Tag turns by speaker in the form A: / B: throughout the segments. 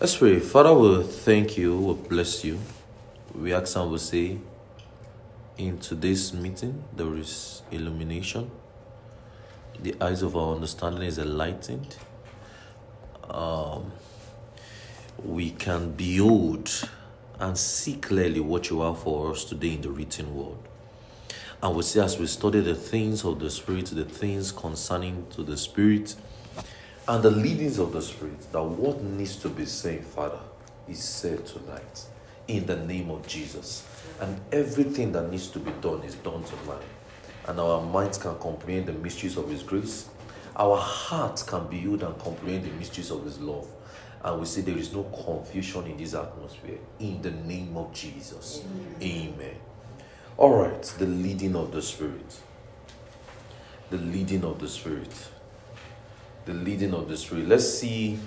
A: Let's pray. Father, we thank you, we bless you. We ask and we say, in today's meeting, there is illumination. The eyes of our understanding is enlightened. Um, we can behold and see clearly what you are for us today in the written word. And we see as we study the things of the Spirit, the things concerning to the Spirit, and the leadings of the Spirit, that what needs to be said, Father, is said tonight in the name of Jesus. And everything that needs to be done is done tonight. And our minds can comprehend the mysteries of His grace. Our hearts can build and comprehend the mysteries of His love. And we say there is no confusion in this atmosphere. In the name of Jesus. Amen. Amen. All right, the leading of the Spirit. The leading of the Spirit the leading of the Spirit. Let's see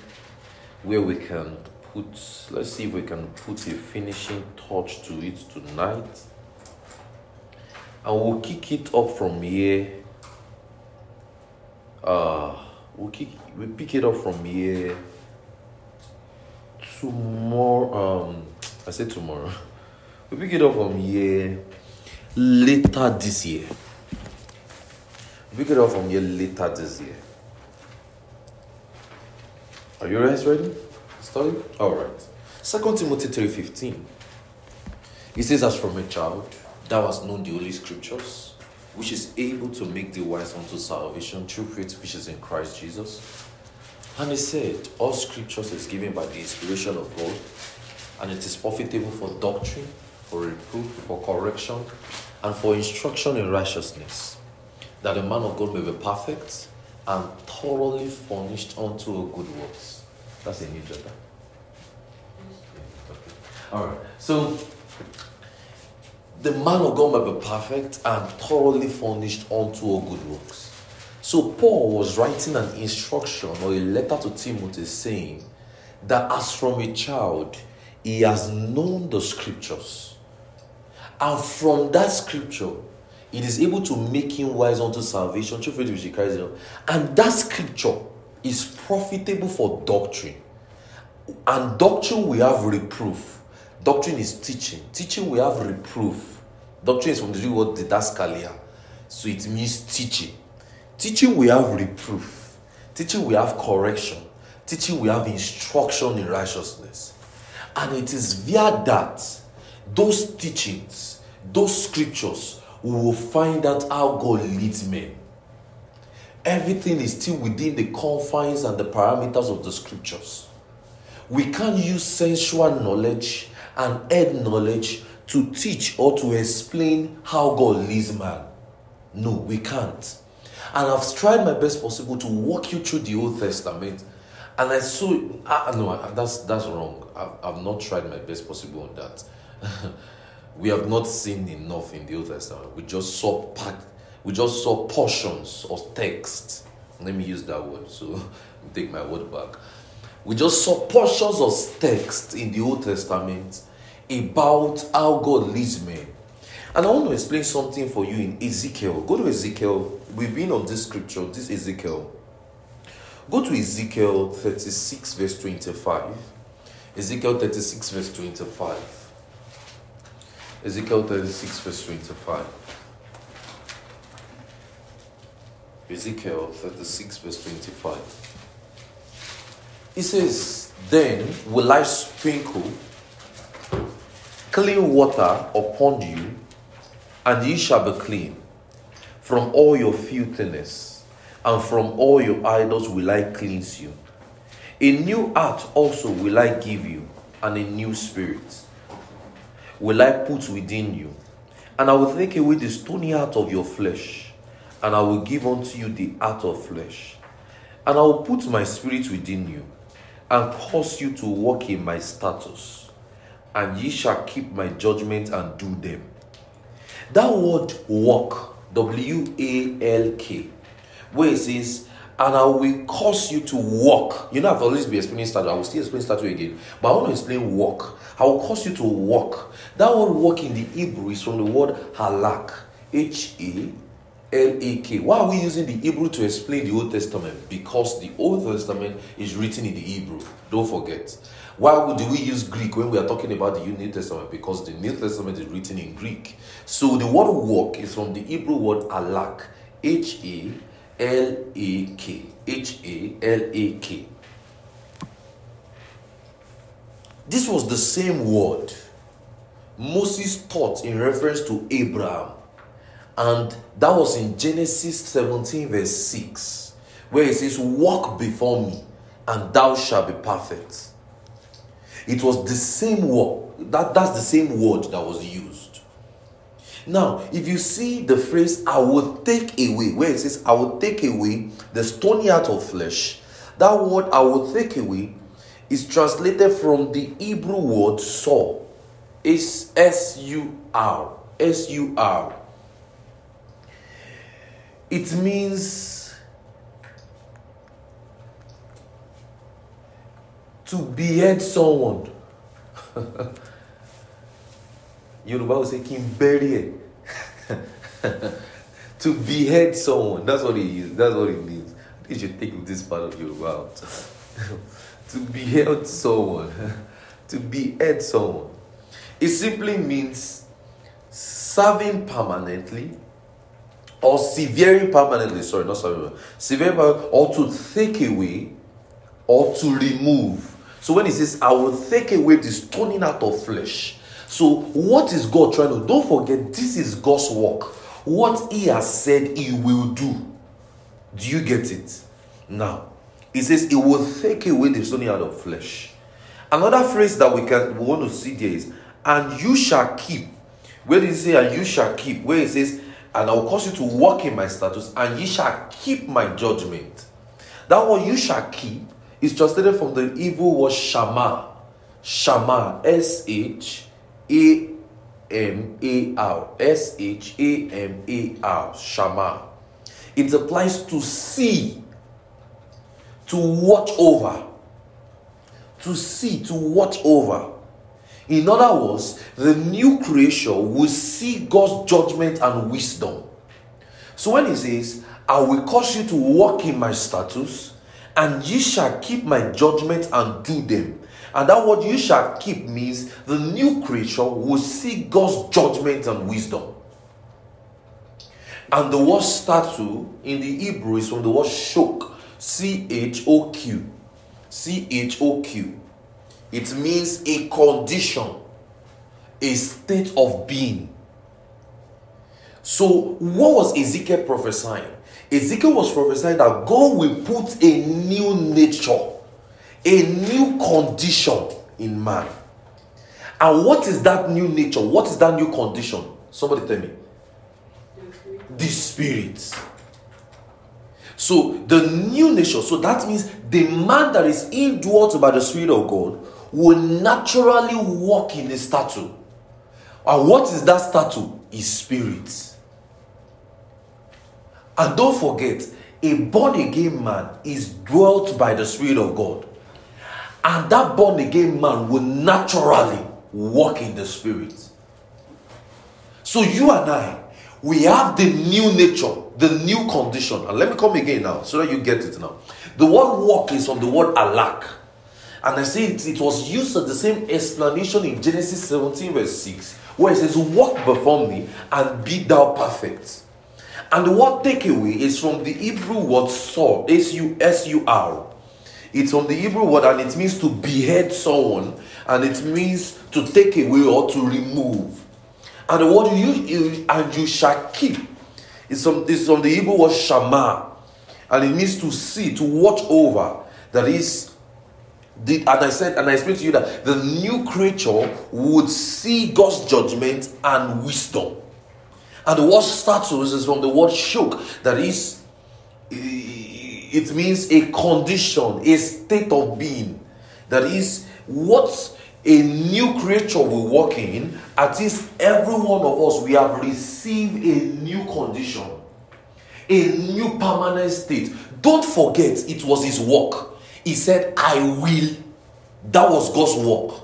A: where we can put, let's see if we can put a finishing touch to it tonight. And we'll kick it up from here. Uh, we'll, kick, we'll pick it up from here tomorrow. Um, I say tomorrow. We'll pick it up from here later this year. We'll pick it up from here later this year. Are you guys ready? Study? Alright. Oh, Second Timothy 3.15. It says, As from a child, thou hast known the holy scriptures, which is able to make thee wise unto salvation through faith which is in Christ Jesus. And he said, All scriptures is given by the inspiration of God, and it is profitable for doctrine, for reproof, for correction, and for instruction in righteousness, that the man of God may be perfect and thoroughly furnished unto good works. That's a new chapter. All right. So the man of God may be perfect and thoroughly furnished unto good works. So Paul was writing an instruction or a letter to Timothy saying that as from a child he has known the scriptures. And from that scripture, it is able to make him wise unto salvation through faith which he carries. And that scripture is profitable for doctrine. And doctrine we have reproof. Doctrine is teaching. Teaching we have reproof. Doctrine is from the Greek word didaskalia. So it means teaching. Teaching we have reproof. Teaching we have correction. Teaching we have instruction in righteousness. And it is via that, those teachings, those scriptures, we will find out how God leads men. Everything is still within the confines and the parameters of the scriptures. We can't use sensual knowledge and head knowledge to teach or to explain how God leads man. No, we can't. And I've tried my best possible to walk you through the Old Testament. And I saw, ah, no, that's, that's wrong. I've, I've not tried my best possible on that. we have not seen enough in the Old Testament. We just saw part, we just saw portions of text. Let me use that word. So take my word back. We just saw portions of text in the Old Testament about how God leads men. And I want to explain something for you in Ezekiel. Go to Ezekiel. We've been on this scripture, this Ezekiel. Go to Ezekiel 36, verse 25. Ezekiel 36, verse 25. Ezekiel 36, verse 25. Ezekiel 36, verse 25. He says, Then will I sprinkle clean water upon you, and ye shall be clean. From all your filthiness, and from all your idols will I cleanse you. A new heart also will I give you, and a new spirit will I put within you. And I will take away the stony heart of your flesh, and I will give unto you the heart of flesh. And I will put my spirit within you, and cause you to walk in my statutes, and ye shall keep my judgment and do them. That word walk, W A L K, where it says, and I will cause you to walk. You know, I've always been explaining statue. I will still explain statue again. But I want to explain walk. I will cause you to walk. That word walk in the Hebrew is from the word halak. H A L A K. Why are we using the Hebrew to explain the Old Testament? Because the Old Testament is written in the Hebrew. Don't forget. Why do we use Greek when we are talking about the New Testament? Because the New Testament is written in Greek. So the word walk is from the Hebrew word alak. H A L A K. H A L A K. This was the same word Moses taught in reference to Abraham. And that was in Genesis 17, verse 6, where it says, Walk before me, and thou shalt be perfect. It was the same word. That, that's the same word that was used. Now, if you see the phrase, I will take away, where it says, I will take away the stony heart of flesh, that word, I will take away, is translated from the Hebrew word saw. It's S U R. S U R. It means to behead someone. Yoruba will say, King bury To behead someone. That's what it is. That's what it means. You should take this part of Yoruba out. to behead someone. to behead someone. It simply means serving permanently or severing permanently, sorry, not severing, severing or to take away or to remove. So when he says, I will take away the stoning out of flesh. So what is God trying to Don't forget, this is God's work. What he has said he will do. Do you get it? Now, he says, He will take away the stoning out of flesh. Another phrase that we can we want to see there is, and you shall keep. Where does He say, and you shall keep? Where it says, and I will cause you to walk in my statutes, and ye shall keep my judgment. That word you shall keep is translated from the Hebrew word shama. Shama. S H A M A R. S H A M A R. Shama. It applies to see, to watch over. To see, to watch over. In other words, the new creation will see God's judgment and wisdom. So when he says, I will cause you to walk in my statutes, and ye shall keep my judgment and do them. And that word you shall keep means the new creation will see God's judgment and wisdom. And the word statue in the Hebrew is from the word shok, C H O Q. C H O Q. It means a condition, a state of being. So, what was Ezekiel prophesying? Ezekiel was prophesying that God will put a new nature, a new condition in man. And what is that new nature? What is that new condition? Somebody tell me. The spirit. So the new nature, so that means the man that is indwelt by the Spirit of God will naturally walk in a statue. And what is that statue? Is spirit. And don't forget, a born again man is dwelt by the Spirit of God. And that born again man will naturally walk in the Spirit. So you and I, we have the new nature, the new condition. And let me come again now so that you get it now. The word walk is from the word alak. And I say it, it was used as the same explanation in Genesis 17, verse 6, where it says, Walk before me and be thou perfect. And the word takeaway is from the Hebrew word saw, S U S U R. It's from the Hebrew word and it means to behead someone and it means to take away or to remove. And the word you, and you shall keep is from, is from the Hebrew word shama and it means to see, to watch over. That is, the, and I said, and I explained to you that the new creature would see God's judgment and wisdom. And the word status is from the word shook, that is, it means a condition, a state of being. That is what a new creature will walk in. At least every one of us, we have received a new condition, a new permanent state. Don't forget, it was his work. He said, I will. That was God's work.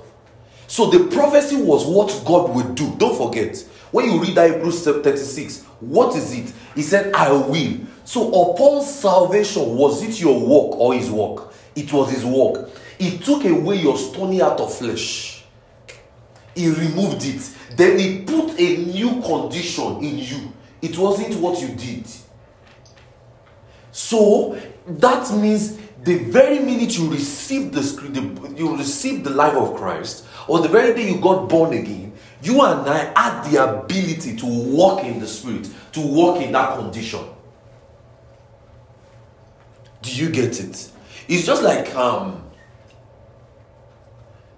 A: So the prophecy was what God would do. Don't forget. When you read that Hebrews 36, what is it? He said, I will. So upon salvation, was it your work or his work? It was his work. He took away your stony heart of flesh. He removed it. Then he put a new condition in you. It wasn't what you did. So that means the very minute you received the, you received the life of Christ, or the very day you got born again, you and I had the ability to walk in the spirit, to walk in that condition. Do you get it? It's just like um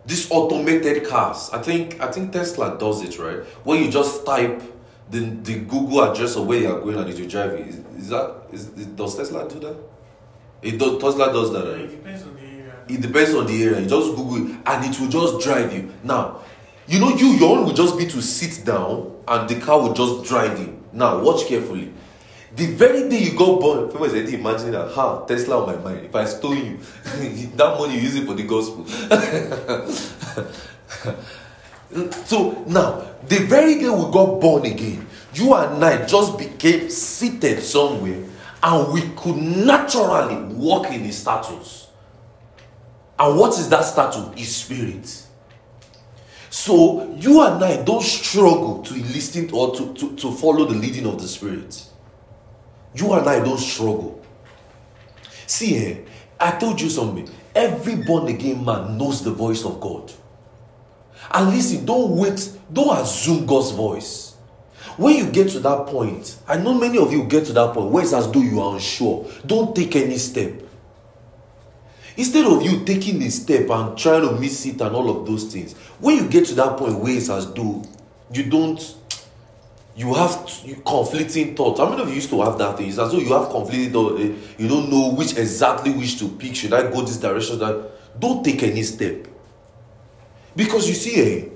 A: these automated cars. I think I think Tesla does it right. Where you just type the, the Google address of where you are going and it will drive you. Is, is that is, does Tesla do that? It does Tesla does that right?
B: It depends on the area.
A: It depends on the area. You just Google it and it will just drive you. Now, you know you your own will just be to sit down and the car will just drive you. Now watch carefully. The very day you got born, people said, imagine that, how Tesla on my mind. If I stole you, that money you use it for the gospel. so now, the very day we got born again, you and I just became seated somewhere and we could naturally walk in his status. And what is that status? His spirit. So you and I don't struggle to listen or to, to, to follow the leading of the spirit. You and I don't struggle. See here, eh, I told you something. Every born again man knows the voice of God. And listen, don't wait, don't assume God's voice. When you get to that point, I know many of you get to that point where it's as though you are unsure. Don't take any step. Instead of you taking a step and trying to miss it and all of those things, when you get to that point where it's as though you don't you have conflicting thoughts. How many of you used to have that thing? It's as though you have conflicting thoughts. Eh, you don't know which exactly which to pick. Should I go this direction? That don't take any step. Because you see, eh,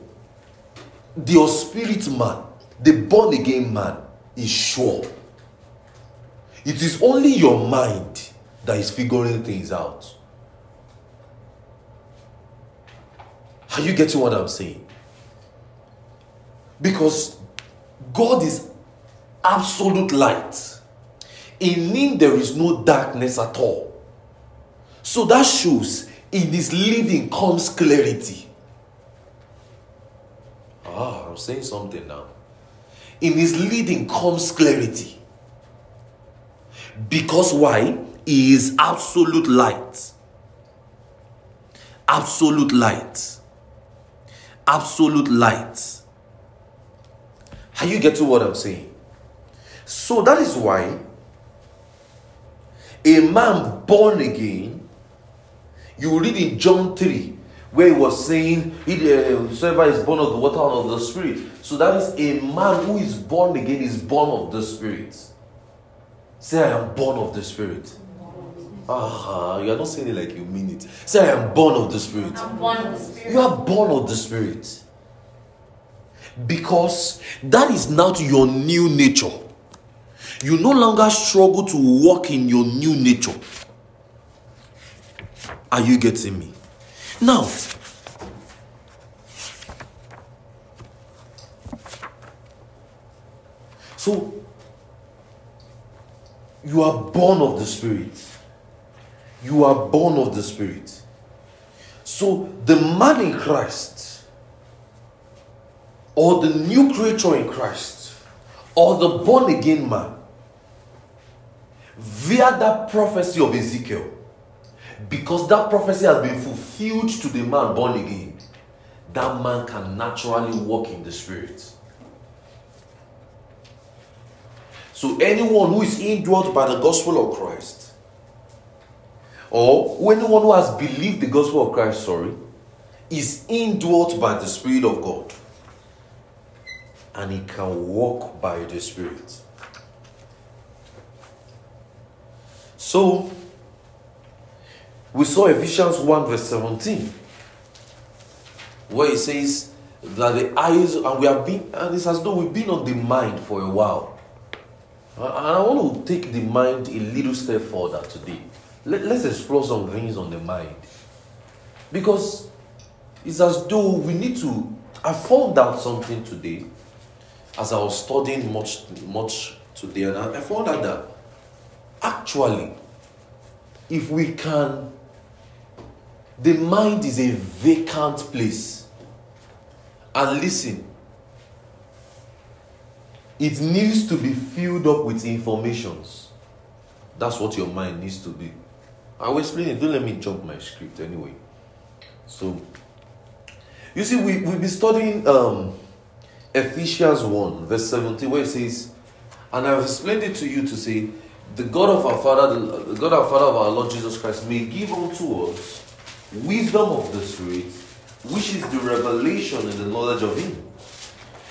A: the spirit man, the born again man, is sure. It is only your mind that is figuring things out. Are you getting what I'm saying? Because God is absolute light. In him there is no darkness at all. So that shows in his leading comes clarity. Ah, I'm saying something now. In his leading comes clarity. Because why? He is absolute light. Absolute light. Absolute light. Are you getting what I'm saying? So that is why a man born again, you read in John 3, where he was saying, Whoever is born of the water and of the Spirit. So that is a man who is born again is born of the Spirit. Say, I am born of the Spirit. Uh-huh. You are not saying it like you mean it. Say, I am born of the Spirit.
C: I'm born of the Spirit.
A: You are born of the Spirit because that is now your new nature. You no longer struggle to walk in your new nature. Are you getting me? Now, so you are born of the Spirit. You are born of the Spirit. So the man in Christ or the new creature in Christ or the born again man via that prophecy of Ezekiel because that prophecy has been fulfilled to the man born again that man can naturally walk in the spirit. So anyone who is indwelt by the gospel of Christ or anyone who has believed the gospel of Christ sorry is indwelt by the spirit of God and he can walk by the Spirit. So, we saw Ephesians 1 verse 17, where it says that the eyes, and we have been, and it's as though we've been on the mind for a while. And I want to take the mind a little step further today. Let, let's explore some things on the mind. Because it's as though we need to. I found out something today as I was studying much, much today, and I found out that actually, if we can, the mind is a vacant place. And listen, it needs to be filled up with informations. That's what your mind needs to be. I will explain it. Don't let me jump my script anyway. So, you see, we, we'll be studying um, Ephesians 1, verse 17, where it says, And I've explained it to you to say, The God of our Father, the God our Father of our Lord Jesus Christ, may give unto us wisdom of the Spirit, which is the revelation and the knowledge of Him.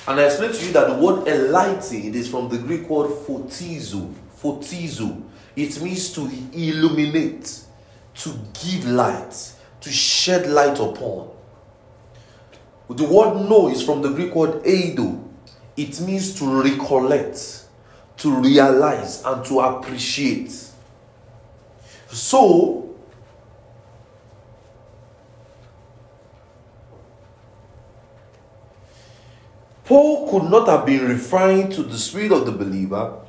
A: And I explained to you that the word enlighten it is from the Greek word photizo. Photizo. It means to illuminate, to give light, to shed light upon. The word know is from the Greek word eido. It means to recollect, to realize, and to appreciate. So, Paul could not have been referring to the spirit of the believer,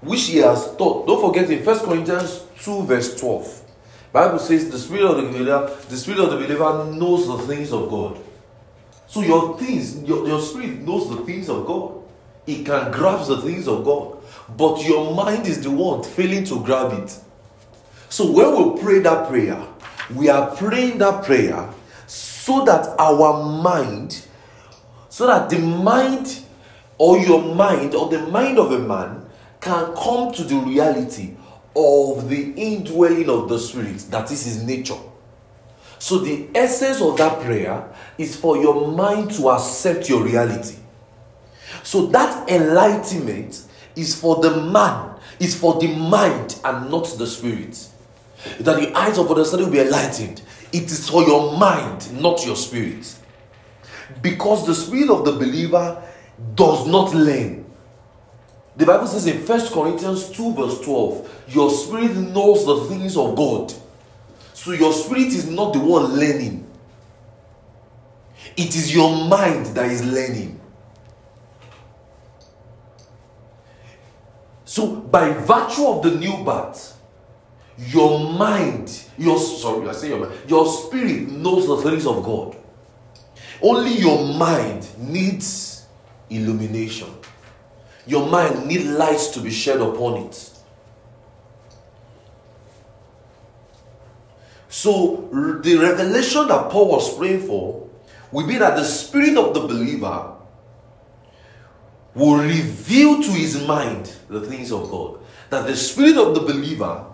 A: which he has taught. Don't forget in 1 Corinthians 2, verse 12. Bible says the spirit of the believer, the spirit of the believer knows the things of God. So your things, your, your spirit knows the things of God. It can grasp the things of God. But your mind is the one failing to grab it. So when we pray that prayer, we are praying that prayer so that our mind so that the mind or your mind or the mind of a man can come to the reality of the indwelling of the spirit that is his nature so the essence of that prayer is for your mind to accept your reality so that enlightenment is for the man is for the mind and not the spirit that the eyes of understanding will be enlightened it is for your mind not your spirit because the spirit of the believer does not learn. The Bible says in 1 Corinthians 2, verse 12, your spirit knows the things of God. So your spirit is not the one learning, it is your mind that is learning. So, by virtue of the new birth, your mind, your sorry, I say your mind, your spirit knows the things of God. Only your mind needs illumination. Your mind needs light to be shed upon it. So, the revelation that Paul was praying for will be that the spirit of the believer will reveal to his mind the things of God. That the spirit of the believer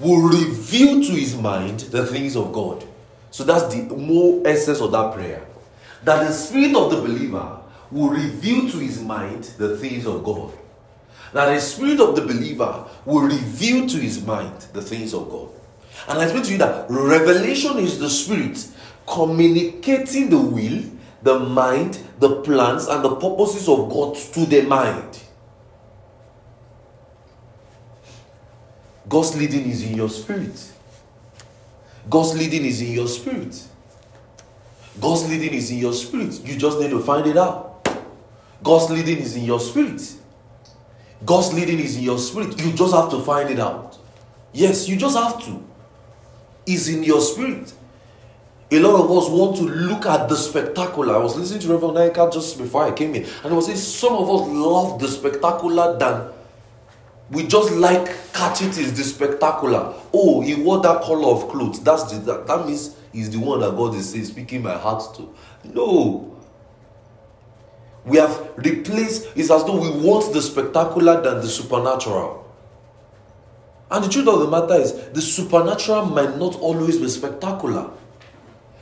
A: will reveal to his mind the things of God. So that's the more essence of that prayer that the spirit of the believer will reveal to his mind the things of God. That the spirit of the believer will reveal to his mind the things of God. And I explain to you that revelation is the spirit communicating the will, the mind, the plans, and the purposes of God to the mind. God's leading is in your spirit. God's leading is in your spirit. God's leading is in your spirit. You just need to find it out. God's leading is in your spirit. God's leading is in your spirit. You just have to find it out. Yes, you just have to. Is in your spirit. A lot of us want to look at the spectacular. I was listening to Reverend Naika just before I came in, and I was saying some of us love the spectacular than we just like catch it is the spectacular. Oh, he wore that color of clothes. That's the that, that means is the one that God is saying, speaking my heart to. No. We have replaced, it's as though we want the spectacular than the supernatural. And the truth of the matter is, the supernatural might not always be spectacular.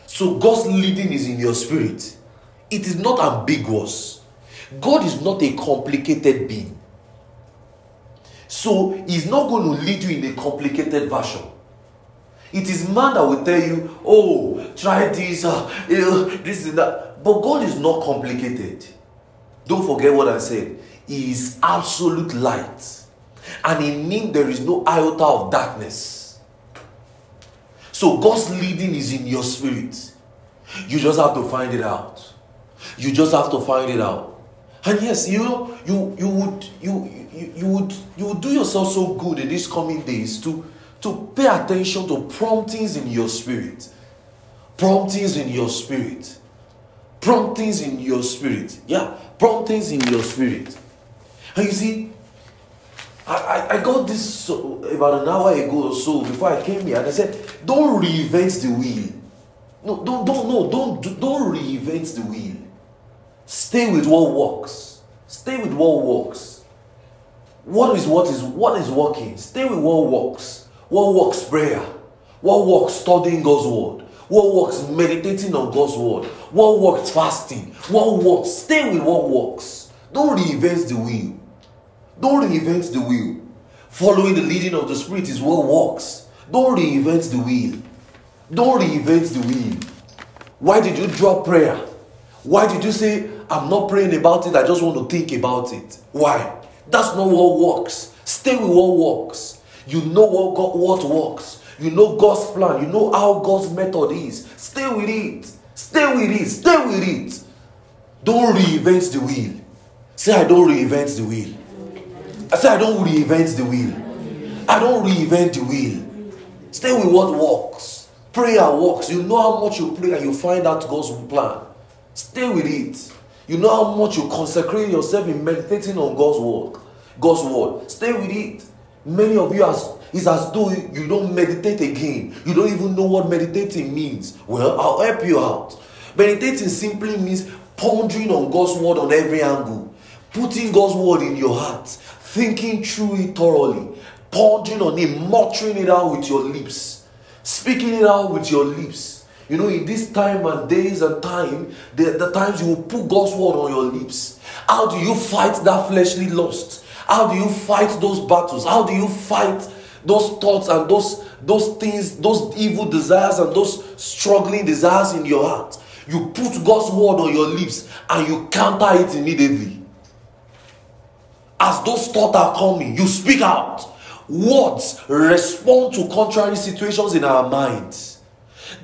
A: So God's leading is in your spirit. It is not ambiguous. God is not a complicated being. So He's not going to lead you in a complicated version. It is man that will tell you, oh, try this, uh, this and that. But God is not complicated. Don't forget what I said. He is absolute light. And in him there is no iota of darkness. So God's leading is in your spirit. You just have to find it out. You just have to find it out. And yes, you know, you you would you you, you would you would do yourself so good in these coming days to to pay attention to promptings in your spirit. Promptings in your spirit. Promptings in your spirit. Yeah, promptings in your spirit. And you see, I, I, I got this so, about an hour ago or so before I came here, and I said, don't reinvent the wheel. No, don't, don't, no, don't, don't reinvent the wheel. Stay with what works. Stay with what works. What is what is what is working? Stay with what works. What works prayer? What works studying God's word? What works meditating on God's word? What works fasting? What works? Stay with what works. Don't reinvent the wheel. Don't reinvent the wheel. Following the leading of the Spirit is what works. Don't reinvent the wheel. Don't reinvent the wheel. Why did you drop prayer? Why did you say, I'm not praying about it, I just want to think about it? Why? That's not what works. Stay with what works. You know what God, what works. You know God's plan. You know how God's method is. Stay with it. Stay with it. Stay with it. Don't reinvent the wheel. Say, I don't reinvent the wheel. I say, I don't reinvent the wheel. I don't reinvent the wheel. Stay with what works. Prayer works. You know how much you pray and you find out God's plan. Stay with it. You know how much you consecrate yourself in meditating on God's word. God's word. Stay with it. Many of you as it's as though you don't meditate again. You don't even know what meditating means. Well, I'll help you out. Meditating simply means pondering on God's word on every angle, putting God's word in your heart, thinking through it thoroughly, pondering on it, muttering it out with your lips, speaking it out with your lips. You know, in this time and days and time, the, the times you will put God's word on your lips. How do you fight that fleshly lust? How do you fight those battles? How do you fight those thoughts and those those things, those evil desires and those struggling desires in your heart? You put God's word on your lips and you counter it immediately. As those thoughts are coming, you speak out. Words respond to contrary situations in our minds.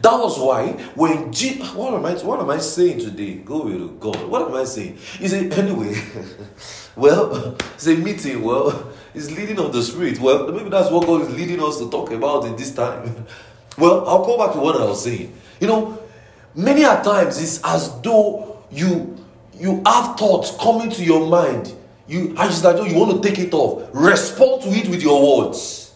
A: That was why when G- what am I what am I saying today? Go with God. What am I saying? He said, anyway, well, it's a meeting. Well, it's leading of the spirit. Well, maybe that's what God is leading us to talk about in this time. Well, I'll go back to what I was saying. You know, many a times it's as though you you have thoughts coming to your mind. You you want to take it off. Respond to it with your words.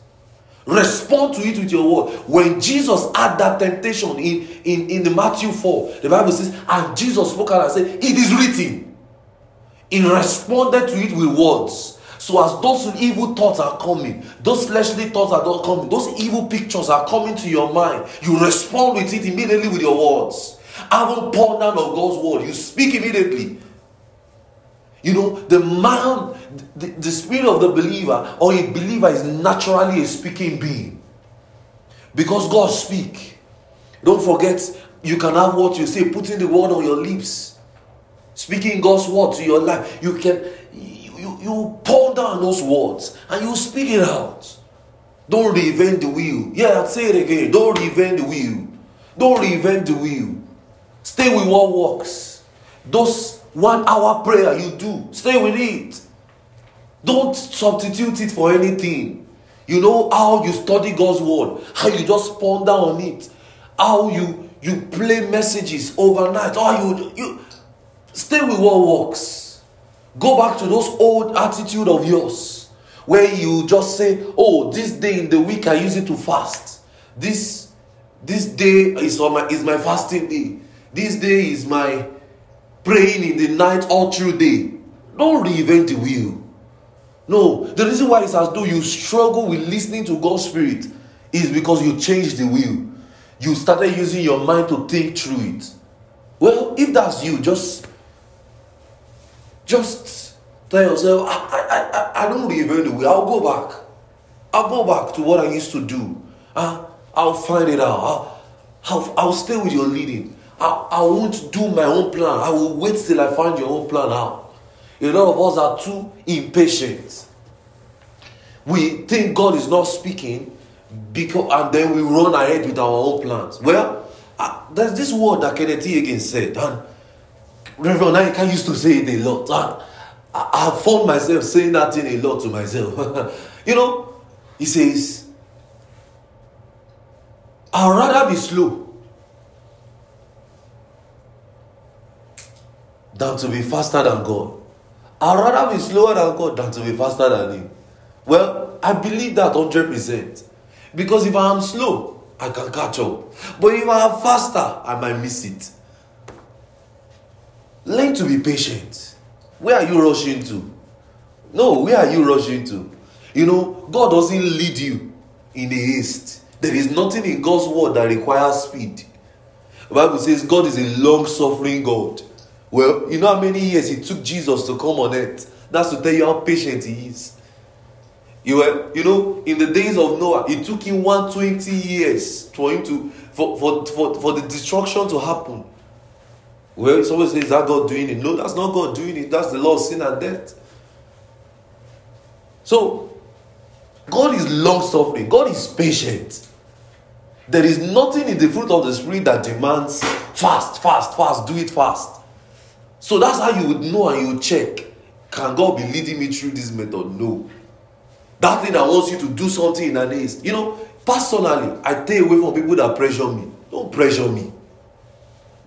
A: Respond to it with your word. When Jesus had that temptation in, in, in the Matthew 4, the Bible says, and Jesus spoke out and said, It is written. He responded to it with words. So as those evil thoughts are coming, those fleshly thoughts are not coming, those evil pictures are coming to your mind, you respond with it immediately with your words. Having down of God's word, you speak immediately. You know, the man, the, the spirit of the believer or a believer is naturally a speaking being. Because God speak. Don't forget, you can have what you say, putting the word on your lips. Speaking God's word to your life. You can you, you, ponder on those words and you speak it out. Don't reinvent the wheel. Yeah, I'll say it again. Don't reinvent the wheel. Don't reinvent the wheel. Stay with what works. Those one hour prayer you do, stay with it. Don't substitute it for anything. You know how you study God's word, how you just ponder on it, how you you play messages overnight, how you you stay with what works. Go back to those old attitude of yours where you just say, "Oh, this day in the week I use it to fast. This this day is my is my fasting day. This day is my praying in the night all through day. Don't reinvent the wheel. No, the reason why it's as though you struggle with listening to God's Spirit is because you changed the wheel. You started using your mind to think through it. Well, if that's you, just just tell yourself, I, I, I, I don't reinvent the wheel. I'll go back. I'll go back to what I used to do. Uh, I'll find it out. I'll, I'll, I'll stay with your leading. I, I won't do my own plan. I will wait till I find your own plan out. A lot of us are too impatient. We think God is not speaking because, and then we run ahead with our own plans. Well, uh, there's this word that Kenneth Hagin said, and Reverend Naika used to say it a lot. I, I found myself saying that thing a lot to myself. you know, he says, I'd rather be slow than to be faster than God. I'd rather be slower than God than to be faster than Him. Well, I believe that 100%. Because if I am slow, I can catch up. But if I am faster, I might miss it. Learn to be patient. Where are you rushing to? No, where are you rushing to? You know, God doesn't lead you in a haste. There is nothing in God's word that requires speed. The Bible says God is a long suffering God. Well, you know how many years it took Jesus to come on earth? That's to tell you how patient he is. You were, you know, in the days of Noah, it took him 120 years for him to for, for, for, for the destruction to happen. Well, someone says, Is that God doing it? No, that's not God doing it. That's the law of sin and death. So, God is long suffering, God is patient. There is nothing in the fruit of the Spirit that demands fast, fast, fast, do it fast. So that's how you would know and you would check. Can God be leading me through this method? No. That thing that wants you to do something in an haste. You know, personally, I stay away from people that pressure me. Don't pressure me.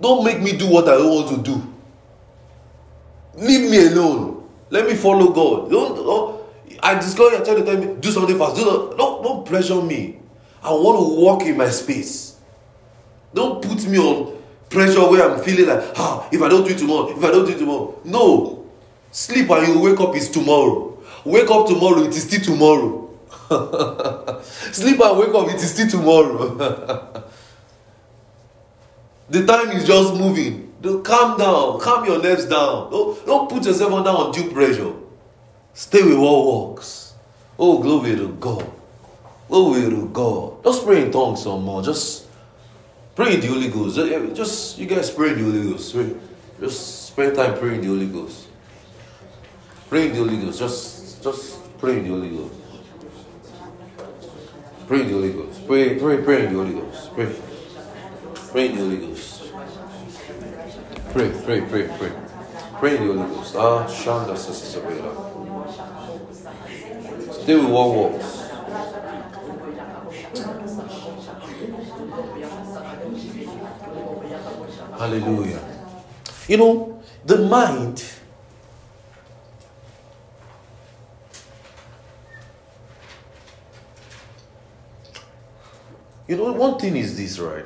A: Don't make me do what I don't want to do. Leave me alone. Let me follow God. Don't, don't I discover you're trying to tell me, do something fast. Do not, don't, don't pressure me. I want to walk in my space. Don't put me on pressure where I'm feeling like, ah, if I don't do it tomorrow, if I don't do it tomorrow. No. Sleep and you wake up is tomorrow. Wake up tomorrow, it is still tomorrow. Sleep and wake up, it is still tomorrow. the time is just moving. Calm down, calm your nerves down. Don't, don't put yourself under undue pressure. Stay with what works. Oh, glory to God. Glory to God. Just pray in tongues some more. Just pray the Holy Ghost. Just you guys pray the Holy Ghost. Just spend time praying the Holy Ghost. Pray the Holy Ghost. Just just pray the Holy Ghost. Pray the Holy Ghost. Pray, pray, pray the Holy Ghost. Pray. Pray the Holy Ghost. Pray, pray, pray, pray. Pray the Holy Ghost. Ah, Shanda Sasabela. Stay with what works. Hallelujah. You know, the mind You know, one thing is this, right?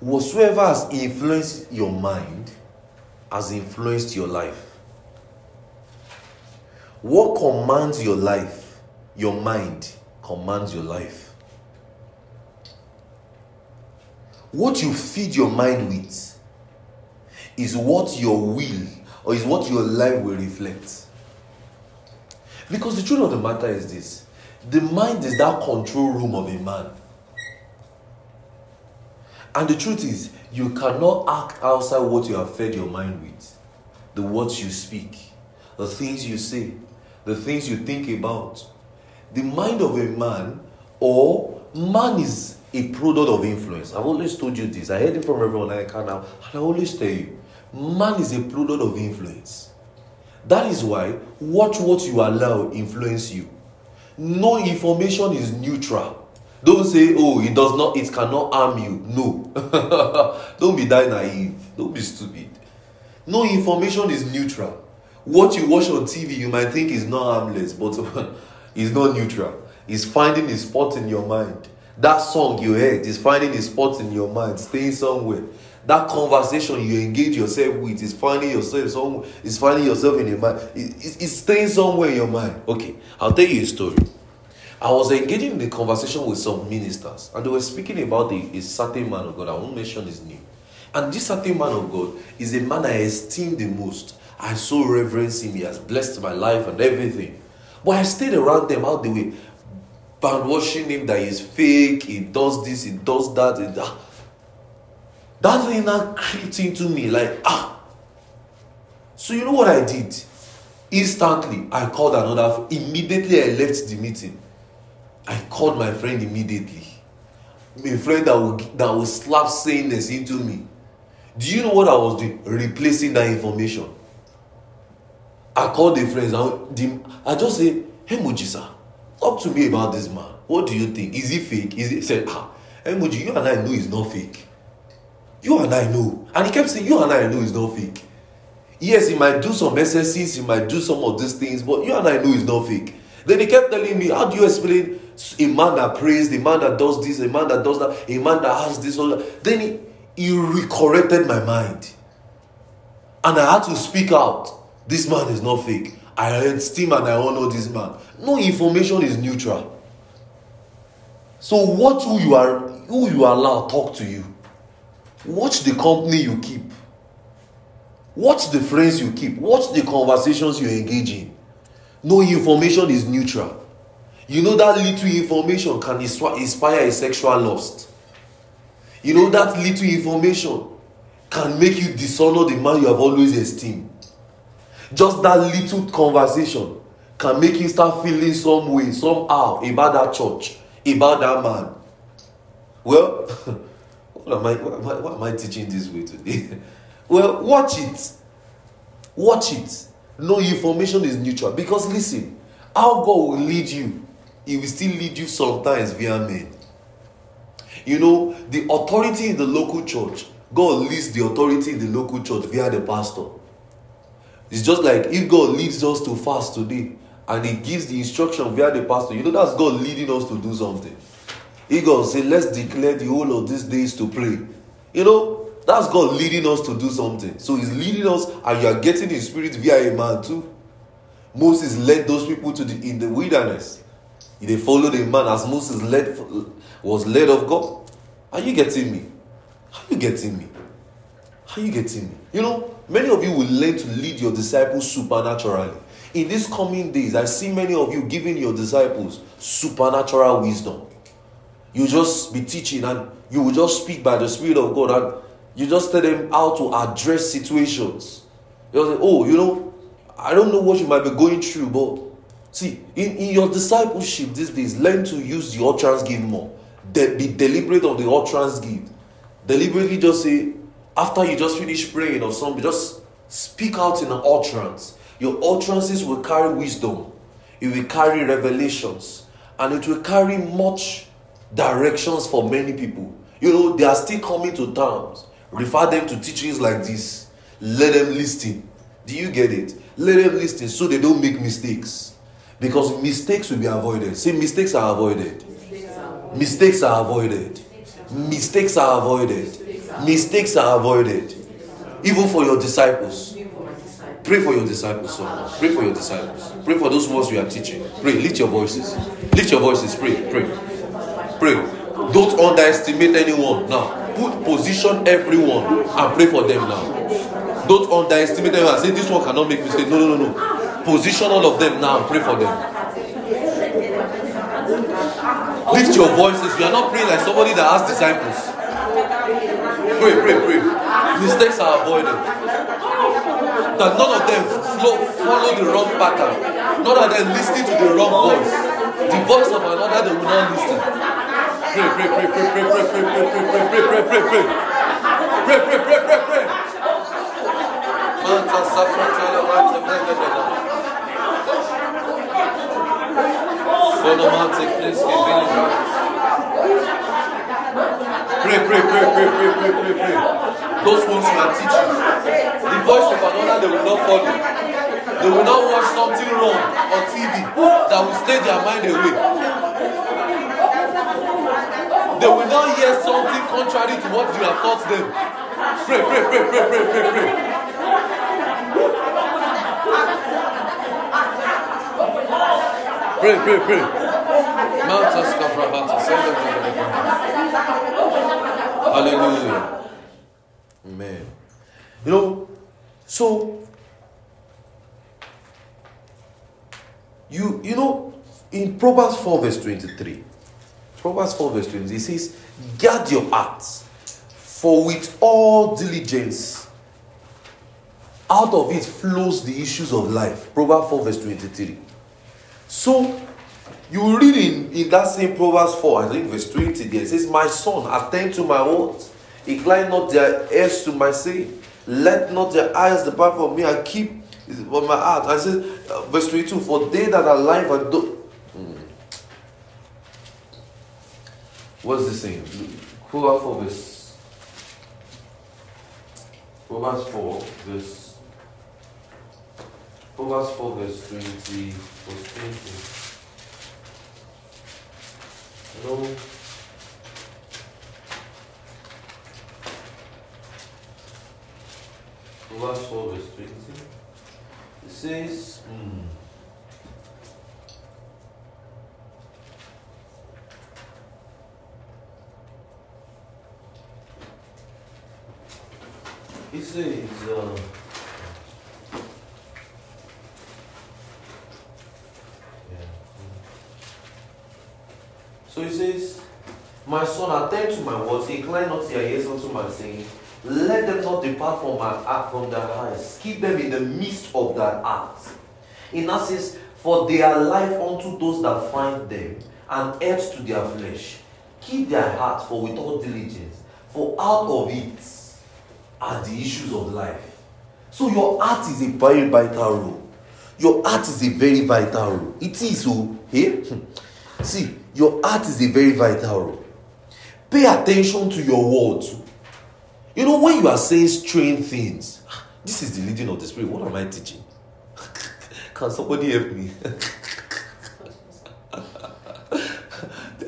A: Whatsoever has influenced your mind has influenced your life. What commands your life? Your mind commands your life. What you feed your mind with is what your will or is what your life will reflect. Because the truth of the matter is this the mind is that control room of a man. And the truth is, you cannot act outside what you have fed your mind with. The words you speak, the things you say, the things you think about. The mind of a man or man is a product of influence. I've always told you this. I heard it from everyone I can now. And I always tell you, man is a product of influence. That is why watch what you allow influence you no information is neutral don't say oh it does not it cannot harm you no don't be that naive don't be stupid no information is neutral what you watch on tv you might think is not harmless but it's not neutral it's finding a spot in your mind that song you heard is finding a spot in your mind staying somewhere. That conversation you engage yourself with is finding yourself somewhere is finding yourself in your mind. It, it, it's staying somewhere in your mind. Okay i'll tell you a story. I was engaging in a conversation with some ministers and they were speaking about a, a certain man of god. I won't mention his name. And this certain man of god is a man i esteem the most. I so reverence him. He has blessed my life and everything. But i stayed around them out the way band washing him that he's fake he does this he does that he, ah, that thing now crept into me like, ah. So you know what I did? Instantly, I called another. Immediately, I left the meeting. I called my friend immediately. My friend that will that will slap this into me. Do you know what I was doing? Replacing that information. I called the friends. I, I just say, Hey Moji, sir, talk to me about this man. What do you think? Is he fake? Is he said, ah, Hey Moji, you and I know he's not fake. You and I know. And he kept saying, You and I know he's not fake. Yes, he might do some excesses, he might do some of these things, but you and I know he's not fake. Then he kept telling me, How do you explain a man that prays, a man that does this, a man that does that, a man that has this, all that? Then he, he recorrected my mind. And I had to speak out. This man is not fake. I esteem and I honor this man. No information is neutral. So watch who you are, who you allow talk to you. Watch the company you keep. Watch the friends you keep. Watch the conversations you engage in. No information is neutral. You know that little information can inspire a sexual lust. You know that little information can make you dishonor the man you have always esteemed. Just that little conversation can make you start feeling some way, somehow about that church, about that man. Well, what am I, what am I, what am I teaching this way today? well, watch it. Watch it. No information is neutral. Because listen, how God will lead you, He will still lead you sometimes via men. You know, the authority in the local church, God leads the authority in the local church via the pastor. It's just like if God leads us to fast today and He gives the instruction via the pastor, you know that's God leading us to do something. He goes, say, let's declare the whole of these days to pray. You know, that's God leading us to do something. So He's leading us, and you are getting His Spirit via a man too. Moses led those people to the in the wilderness. They followed a man as Moses led was led of God. Are you getting me? Are you getting me? Are you getting me? You know, many of you will learn to lead your disciples supernaturally. In these coming days, I see many of you giving your disciples supernatural wisdom. You just be teaching and you will just speak by the Spirit of God and you just tell them how to address situations. You say, oh, you know, I don't know what you might be going through, but see, in, in your discipleship these days, learn to use the utterance give more. De- be deliberate of the utterance give. Deliberately just say, after you just finish praying or something, just speak out in an utterance. Your utterances will carry wisdom, it will carry revelations, and it will carry much directions for many people. You know, they are still coming to terms. Refer them to teachings like this. Let them listen. Do you get it? Let them listen so they don't make mistakes. Because mistakes will be avoided. See, mistakes are avoided. Mistakes are avoided. Mistakes are avoided. Mistakes are avoided. Even for your disciples. Pray for your disciples, so Pray for your disciples. Pray for those ones you are teaching. Pray. Lift your voices. Lift your voices. Pray. Pray. Pray. Don't underestimate anyone now. Put position everyone and pray for them now. Don't underestimate anyone and say this one cannot make mistake. No, no, no, no. Position all of them now and pray for them. Lift your voices. You are not praying like somebody that has disciples. Pray, pray, pray. Mistakes are avoided. That none of them flow, follow the wrong pattern. None of them listen to the wrong voice. The voice of another they will not listen. Pray, pray, pray, pray, pray, pray, pray, pray, pray, pray, pray, pray, pray, pray. Pray, pray, pray, pray, pray. Manta safratala manta vega vega. Sono mante kreske vega. Pray, pray, pray, pray, pray, pray, pray, pray. Those ones you are teaching, the voice of another they will not follow. They will not watch something wrong on TV that will stay their mind away. They will not hear something contrary to what you have taught them. Pray, pray, pray, pray, pray, pray, pray. Pray, pray, pray. Mount us, cover send them to the Hallelujah. Amen. You know, so you you know in Proverbs 4 verse 23 Proverbs 4, verse 23, it says, Guard your hearts, for with all diligence, out of it flows the issues of life. Proverbs 4, verse 23. So, you read in, in that same Proverbs 4, I think verse 20 there, it says, My son, attend to my words, incline not their ears to my saying, let not their eyes depart from me, and keep but my heart. I said, uh, verse 22 For they that are alive and do. Hmm. What's this saying? Proverbs 4 verse. Proverbs 4 verse. Proverbs 4 verse 20. 20. No. Proverbs 4 verse 20. It says, hmm, It says, uh, yeah. So he says, My son, attend to my words, incline not your ears unto my saying. Let them not depart from my heart, from their eyes. Keep them in the midst of their heart. In that says, For they are life unto those that find them, and health to their flesh. Keep their heart for with all diligence, for out of it are the issues of life. So your heart is a very vital role. Your heart is a very vital role. It is so. Oh, here, see, your heart is a very vital role. Pay attention to your words. You know, when you are saying strange things, this is the leading of the Spirit. What am I teaching? Can somebody help me?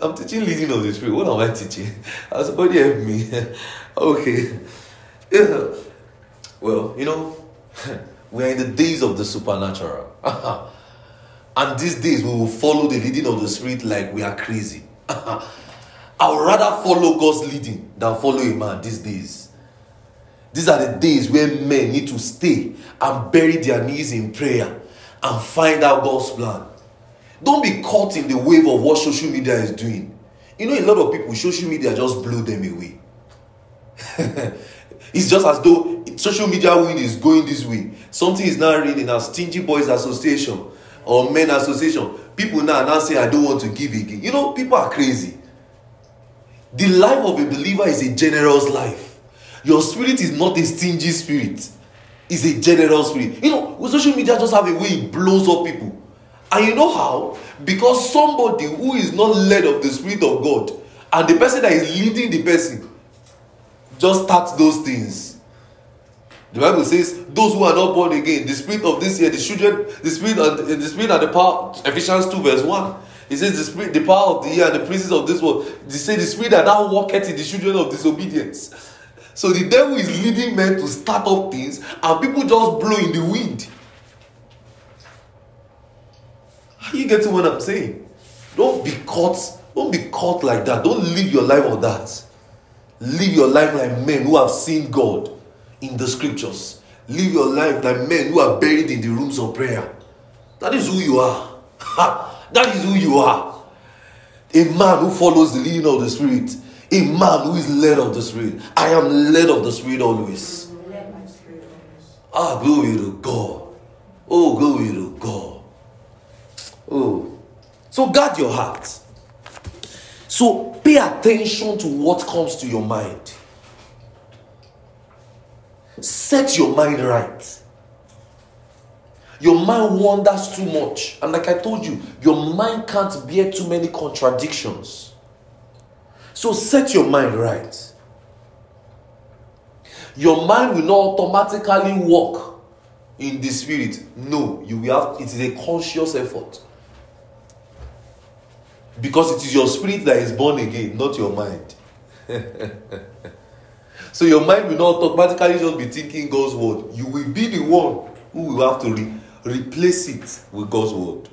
A: I'm teaching leading of the Spirit. What am I teaching? Can somebody help me? okay. Yeah. Well, you know, we're in the days of the supernatural. and these days we will follow the leading of the Spirit like we are crazy. I would rather follow God's leading than follow a man these days. These are the days where men need to stay and bury their knees in prayer and find out God's plan. Don't be caught in the wave of what social media is doing. You know, a lot of people, social media just blew them away. it's just as though social media wind is going this way. Something is now reading as Stingy Boys Association or Men Association. People now now say, I don't want to give again. You know, people are crazy. The life of a believer is a generous life. Your spirit is not a stingy spirit, it's a generous spirit. You know, with social media just have a way it blows up people. And you know how? Because somebody who is not led of the Spirit of God and the person that is leading the person just starts those things. The Bible says, "Those who are not born again, the spirit of this year, the children, the spirit and the spirit and the power." Ephesians two verse one. It says, "The spirit, the power of the year, and the princes of this world." They say, "The spirit that now walketh in the children of disobedience." So the devil is leading men to start up things, and people just blow in the wind. Are you getting what I'm saying? Don't be caught. Don't be caught like that. Don't live your life on that. Live your life like men who have seen God in the scriptures. Live your life like men who are buried in the rooms of prayer. That is who you are. That is who you are. A man who follows the leading of the Spirit a man who is led of the Spirit. I am led of the Spirit always. Ah, glory to God. Oh, glory to God. Oh. So guard your heart. So pay attention to what comes to your mind. Set your mind right. Your mind wanders too much. And like I told you, your mind can't bear too many contradictions. So set your mind right. Your mind will not automatically walk in the spirit. No, you will have it is a conscious effort. Because it is your spirit that is born again, not your mind. so your mind will not automatically just be thinking God's word. You will be the one who will have to re- replace it with God's word.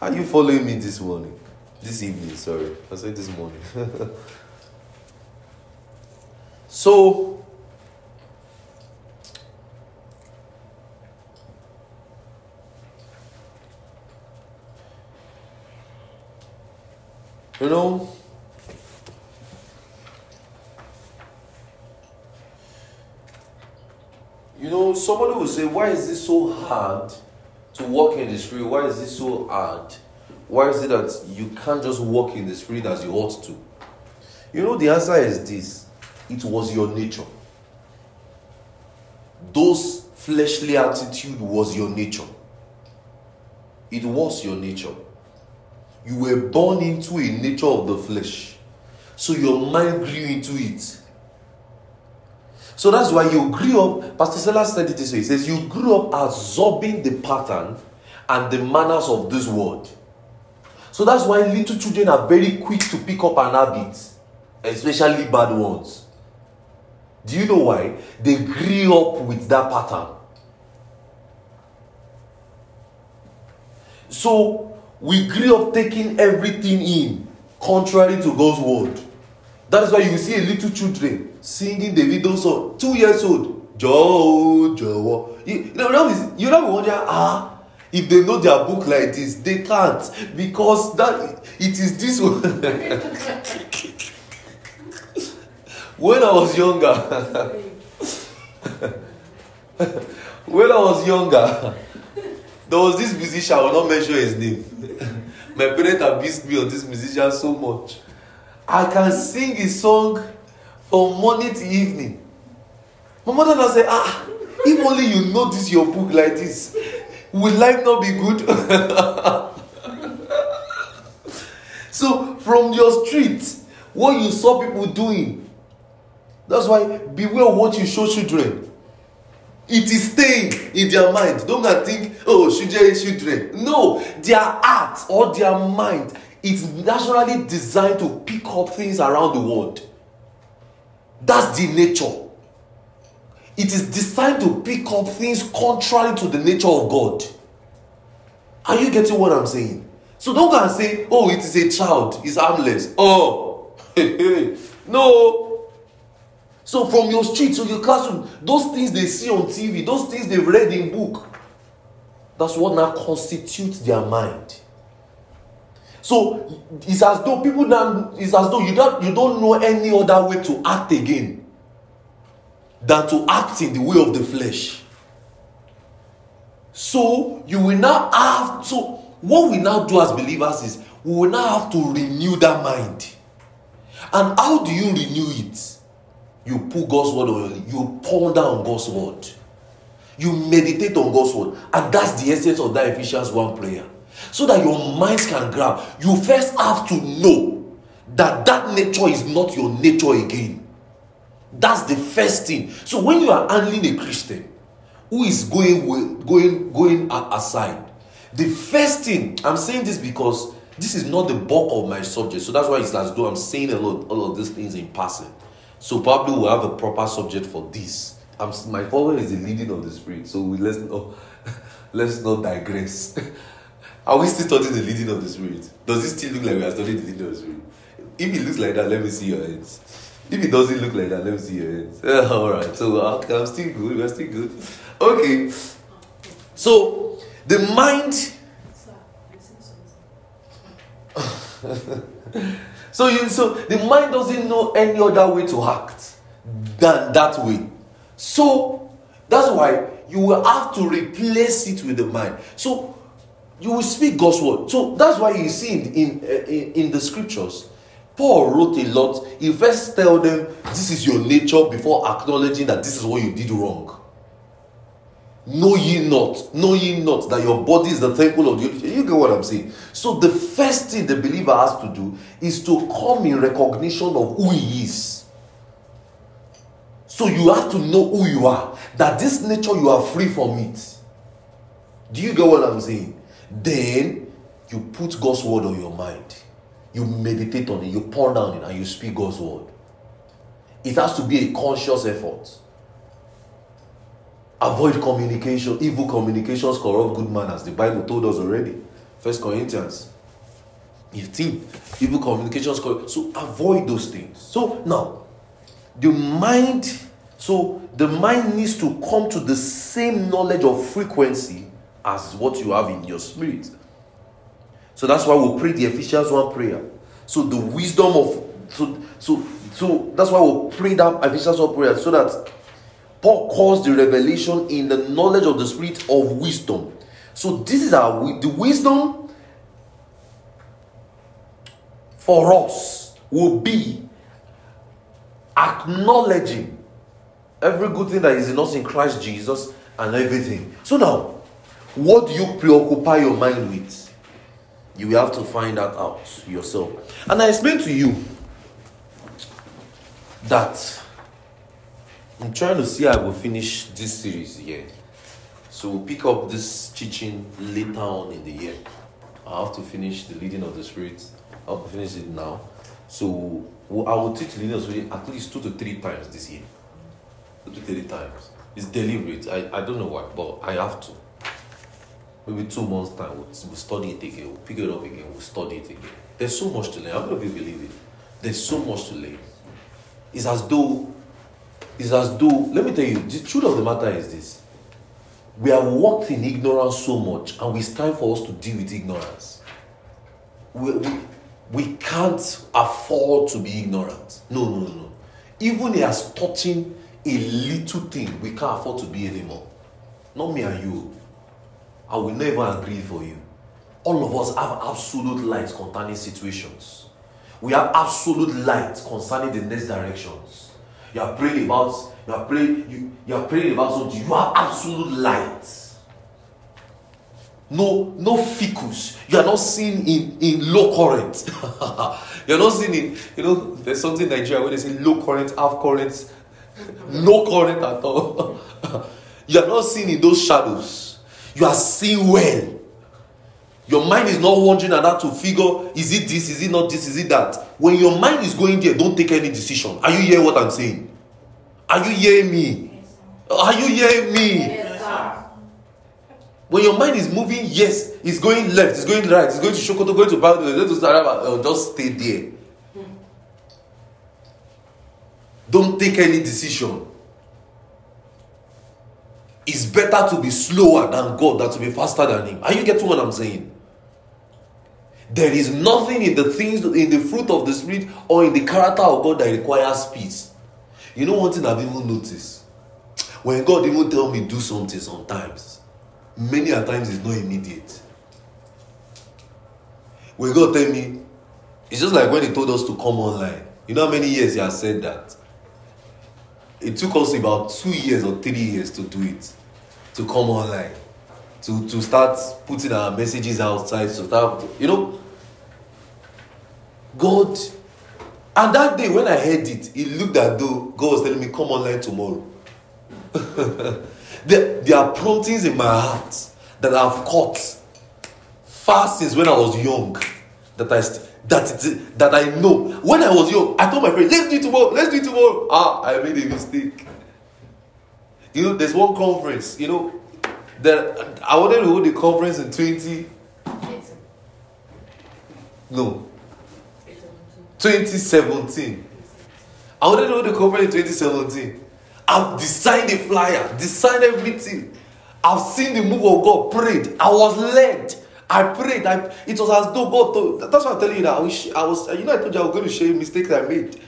A: Are you following me this morning? This evening, sorry. I said this morning. so, you know, you know, somebody will say, Why is this so hard to walk in the spirit? Why is this so hard? Why is it that you can't just walk in the spirit as you ought to? You know, the answer is this it was your nature. Those fleshly attitude was your nature. It was your nature. You were born into a nature of the flesh. So your mind grew into it. So that's why you grew up. Pastor Selah said it this way. He says, You grew up absorbing the pattern and the manners of this world. So that's why little children are very quick to pick up an habit, especially bad ones. Do you know why? They grew up with that pattern. So we grew up taking everything in, contrary to God's word. That is why you see a little children singing the video song, two years old. Joe, Joe. You, know, you know, wonder, ah, if they know their book like this, they can't because that it is this one. when I was younger, when I was younger, there was this musician, I will not mention his name. My parents abused me on this musician so much. I can sing a song from morning to evening. My mother now say, ah, if only you know this your book like this, will life not be good? so from your street, what you saw people doing, that's why beware what you show children. It is staying in their mind. Don't think, oh, children, children. No, their heart or their mind is naturally designed to pick up things around the world. That's the nature. It is designed to pick up things contrary to the nature of God. Are you getting what I'm saying? So don't go and say, oh, it is a child, it's harmless. Oh, no. So from your street to your classroom, those things they see on TV, those things they've read in book, that's what now constitutes their mind. So it's as though people now it's as though you don't you don't know any other way to act again than to act in the way of the flesh. So you will now have to what we now do as believers is we will now have to renew that mind. And how do you renew it? You put God's word on you ponder on God's word. You meditate on God's word. And that's the essence of that Ephesians 1 prayer so that your mind can grab. You first have to know that that nature is not your nature again. That's the first thing. So when you are handling a Christian who is going going going aside, the first thing I'm saying this because this is not the bulk of my subject. So that's why it's as though I'm saying a lot all of these things in passing. So probably we'll have a proper subject for this. I'm, my father is the leading of the spirit. So we let's not let's not digress. Are we still studying the leading of the Spirit? Does it still look like we are studying the leading of the Spirit? If it looks like that, let me see your hands. If it doesn't look like that, let me see your hands. All right, so okay, I'm still good. We're still good. Okay, so the mind. so you so the mind doesn't know any other way to act than that way. So that's why you will have to replace it with the mind. So you will speak God's word. So that's why you see in, in, in, in the scriptures, Paul wrote a lot. He first tell them this is your nature before acknowledging that this is what you did wrong. Know ye not, know ye not that your body is the temple of the You get what I'm saying? So the first thing the believer has to do is to come in recognition of who he is. So you have to know who you are. That this nature you are free from it. Do you get what I'm saying? Then you put God's word on your mind. You meditate on it, you ponder on it, and you speak God's word. It has to be a conscious effort. Avoid communication. Evil communications corrupt good manners. The Bible told us already. First Corinthians 15. Evil communications corrupt. So avoid those things. So now, the mind, so the mind needs to come to the same knowledge of frequency as what you have in your spirit. So that's why we pray the Ephesians 1 prayer. So the wisdom of so so so that's why we pray that Ephesians 1 prayer so that Paul calls the revelation in the knowledge of the spirit of wisdom. So this is our the wisdom for us will be acknowledging every good thing that is in us in Christ Jesus and everything. So now, what do you preoccupy your mind with? You will have to find that out yourself. And I explained to you that I'm trying to see how I will finish this series here. So we'll pick up this teaching later on in the year. I have to finish the leading of the Spirit. I have to finish it now. So I will teach leading of the Spirit at least two to three times this year. Two to three times. It's deliberate. I, I don't know why, but I have to. Maybe two months' time, we'll, we'll study it again. We'll pick it up again. We'll study it again. There's so much to learn. Many of you believe it? There's so much to learn. It's as though, it's as though, let me tell you, the truth of the matter is this. We have walked in ignorance so much, and it's time for us to deal with ignorance. We, we, we can't afford to be ignorant. No, no, no, no. Even as touching a little thing, we can't afford to be anymore. Not me and you. I will never agree for you. All of us have absolute light concerning situations. We have absolute light concerning the next directions. You are praying about, you are praying, you, you are praying about something. You have absolute light. No, no ficus. You are not seeing in, in low current. You're not seeing in, you know, there's something in Nigeria where they say low current, half current, no current at all. you are not seeing in those shadows. You are seeing well. Your mind is not wandering and that to figure is it this, is it not this, is it that. When your mind is going there, don't take any decision. Are you hearing what I'm saying? Are you hearing me? Are you hearing me? When your mind is moving, yes, it's going left, it's going right, it's going to Sokoto, going to Bangladesh, going to Saraba, uh, just stay there. Don't take any decision. It's better to be slower than God than to be faster than Him. Are you getting what I'm saying? There is nothing in the things, in the fruit of the Spirit, or in the character of God that requires peace. You know one thing I've even noticed? When God even tell me do something sometimes, many a times it's not immediate. When God tell me, it's just like when He told us to come online. You know how many years He has said that? It took us about two years or three years to do it, to come online to, to start putting our messages outside, to start, you know. God, and that day when I heard it, it looked as though God was telling me, Come online tomorrow. there, there are promptings in my heart that I've caught far since when I was young. That I that it, that I know. When I was young, I told my friend, let's do it tomorrow, let's do it tomorrow. Ah, I made a mistake. You know, there's one conference, you know, that I wanted to hold the conference in 20. No. 2017. I wanted to hold the conference in 2017. I've designed the flyer, designed everything. I've seen the move of God, prayed. I was led. I prayed. I, it was as though God told. That's why I'm telling you that I was, I was, you know, I told you I was going to share mistakes I made.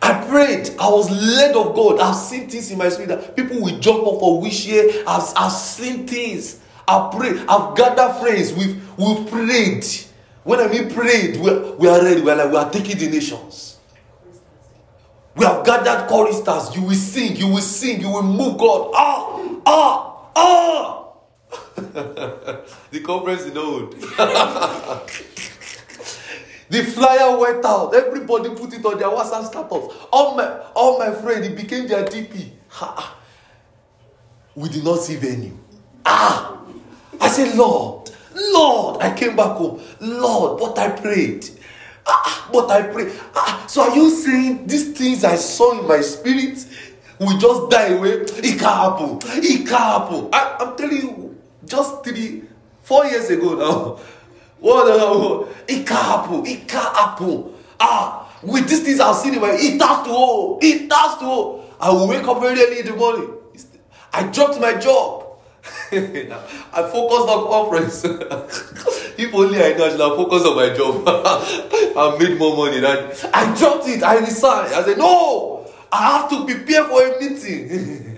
A: I prayed. I was led of God. I've seen things in my spirit that people will jump up for wish here. I've, I've seen things. I've prayed. I've gathered friends. We've, we've prayed. When I mean prayed, we are, we are ready. We are, like, we are taking the nations. We have gathered choristers. You will sing. You will sing. You will move God. Ah, ah, ah. the conference in old. The flyer went out. Everybody put it on their WhatsApp status. All my, all my friends, it became their DP. Ha. We did not see venue. Ah! I said, Lord, Lord, I came back home. Lord, but I prayed. Ah, but I prayed. Ah, so are you saying these things I saw in my spirit will just die away? It can't happen. It can't happen. I, I'm telling you, just three, four years ago now. What the It can't happen. It can't happen. Ah, with these things I've seen my it has to. It has to. I will wake up very early in the morning. I dropped my job. I focused on conference. if only I know I should have focused on my job. I made more money than I dropped it. I resigned. I said, no, I have to prepare for a meeting.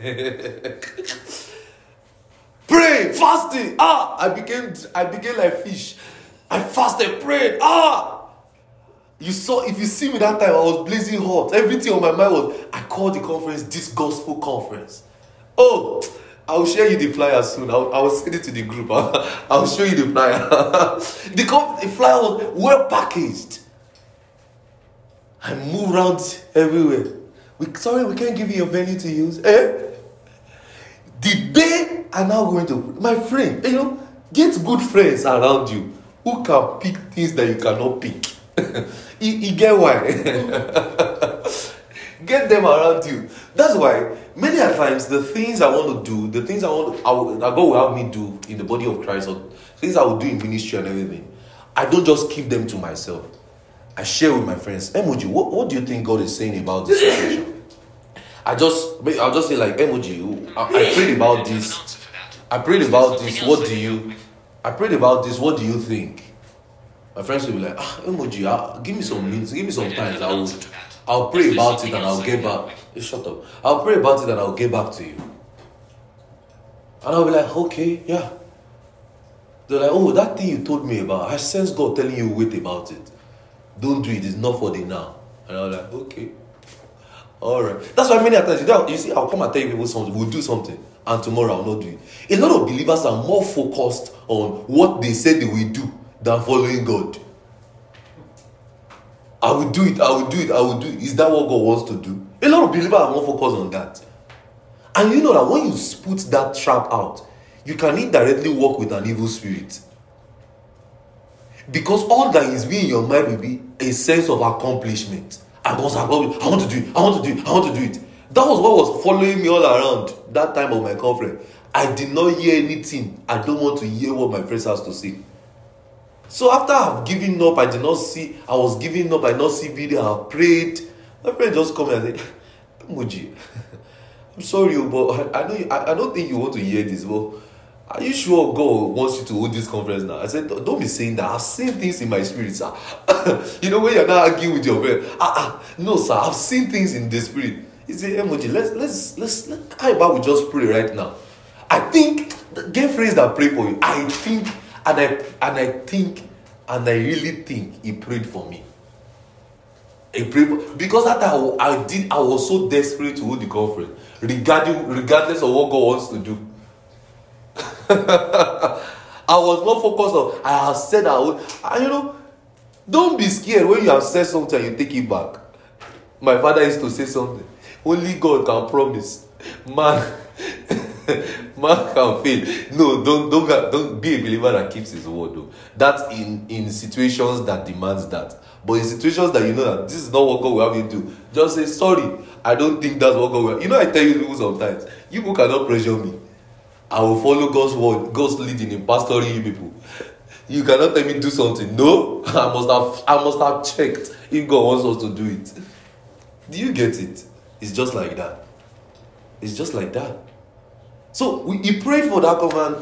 A: Pray, fasting. Ah, I became I became like fish. I fasted, prayed. Ah! You saw, if you see me that time, I was blazing hot. Everything on my mind was, I called the conference this gospel conference. Oh, I'll share you the flyer soon. I'll, send it to the group. I'll, show you the flyer. the, com- the flyer was well packaged. I move around everywhere. We sorry, we can't give you a venue to use. Eh? The day I'm now going to my friend, you know, get good friends around you who can pick things that you cannot pick. you, get why? get them around you. That's why many times the things I want to do, the things I want, I will, that God will have me do in the body of Christ, or things I will do in ministry and everything, I don't just keep them to myself. I share with my friends. Emoji, what, what do you think God is saying about this situation? I just, I'll just say like, Emoji, I, I prayed about this. I prayed about this. What do you? I prayed about this. What do you think? My friends will be like, ah, Emoji, ah, give me some minutes, give me some time. I will, I'll pray about it and I'll get back. Shut up. I'll pray about it and I'll get back to you. And I'll be like, okay, yeah. They're like, oh, that thing you told me about, I sense God telling you wait about it. Don't do it. It's not for the now. And I was like, okay. All right. That's why many times, you, you see, I'll come and tell you people something, we'll do something, and tomorrow I'll not do it. A lot of believers are more focused on what they said they will do than following God. I will do it, I will do it, I will do it. Is that what God wants to do? A lot of believers are more focused on that. And you know that when you put that trap out, you can indirectly work with an evil spirit. Because all that is being in your mind will be a sense of accomplishment. I must accomplish. I want to do it. I want to do it. I want to do it. That was what was following me all around that time of my conference. I did not hear anything. I don't want to hear what my friends has to say. So after I've given up, I did not see, I was giving up, I did not see video, I prayed. My friend just come and say, Muji, I'm sorry, oh, but I, I know you, I, I don't think you want to hear this, but are you sure God wants you to hold this conference now? I said, Don't be saying that. I've seen things in my spirit, sir. you know, when you're not arguing with your friend, ah, ah, no, sir, I've seen things in the spirit. He said, Emoji, let's let's let's let how about we just pray right now? I think get friends that pray for you. I think and I and I think and I really think he prayed for me. He prayed for, because that I, I did I was so desperate to hold the conference, regarding regardless of what God wants to do. I was not focused on. I have said I would. And you know, don't be scared when you have said something and you take it back. My father used to say something. Only God can promise. Man, man can fail. No, don't don't don't be a believer that keeps his word. Though. That's in in situations that demands that. But in situations that you know that this is not what God will have you do, just say sorry. I don't think that's what God will. You know, I tell you people sometimes. You people cannot pressure me. I will follow God's word, God's leading in pastoring you people. You cannot tell me do something. No, I must have I must have checked if God wants us to do it. Do you get it? It's just like that. It's just like that. So we, he prayed for that command.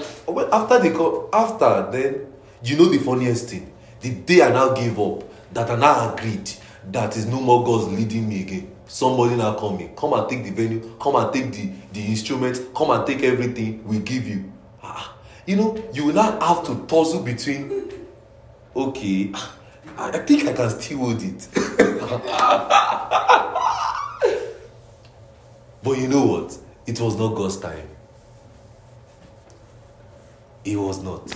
A: After the after then, you know the funniest thing. The day I now gave up, that I now agreed that is no more God's leading me again. Somebody now come in, come and take the venue, come and take the the instruments, come and take everything we give you. Ah, you know, you not have to tussle between. Okay, I, I think I can still hold it. but you know what? It was not God's time. It was not.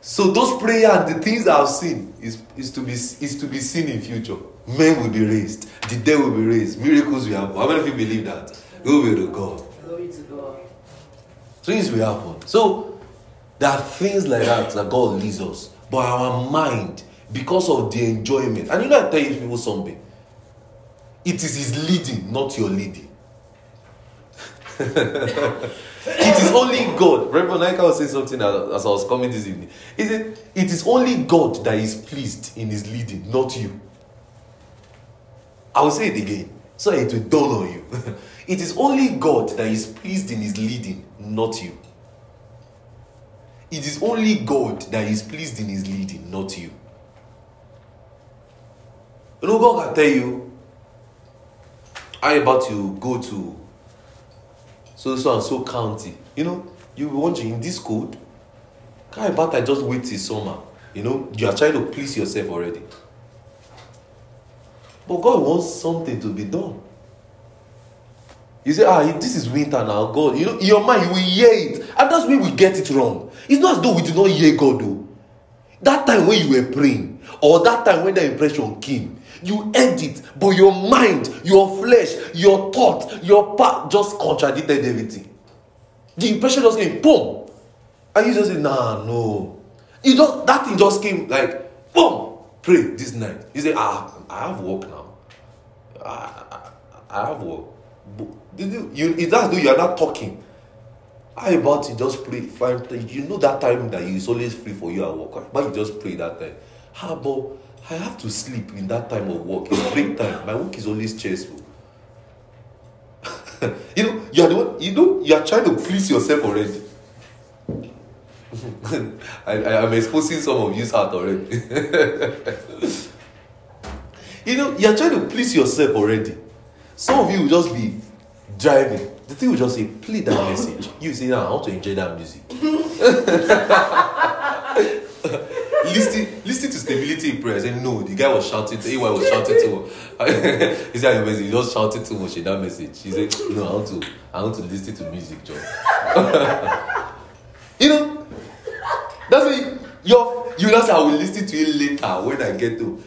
A: So those prayer and the things I've seen is, is to be is to be seen in future. Men will be raised, the dead will be raised, miracles will happen. How many of you believe that? Glory to God. Glory to God. Things will happen. So there are things like that that God leads us. But our mind, because of the enjoyment, and you know I tell you people something. It is his leading, not your leading. it is only God. Reverend Naika was saying something as I was coming this evening. He said, It is only God that is pleased in his leading, not you. I will say it again, so it will dawn on you. it is only God that is pleased in his leading, not you. It is only God that is pleased in his leading, not you. You know, God can tell you, how about you go to so so and so county? You know, you be wondering in this code, how about I just wait till summer? You know, you are trying to please yourself already. But God wants something to be done. You say, ah, this is winter now, God. You know, in your mind, you will hear it. And that's where we get it wrong. It's not as though we did not hear God, though. That time when you were praying, or that time when the impression came, you heard it, but your mind, your flesh, your thought, your part just contradicted everything. The impression just came, boom. And you just say, nah, no. You just that thing just came like, boom, pray this night. You say, ah, I have work now. I, I, I have work. Did you, you it that's though you are not talking. How about you just pray? Find you know that time that you always free for you at work. But you just pray that time. How about I have to sleep in that time of work, in break time. My work is always stressful. you know, you are the one, you know, you are trying to please yourself already. I, I am exposing some of you's heart already. you know, you are trying to please yourself already. Some of you will just be driving. The thing will just say, play that message. You say, now I want to enjoy that music. listen, listen to stability in prayer. No, the guy was shouting, AY was shouting too much. he said, he just shouted too much in that message. He said, no, I want to, I want to listen to music, John. you know, that's why you you know, I will listen to it later when I get to.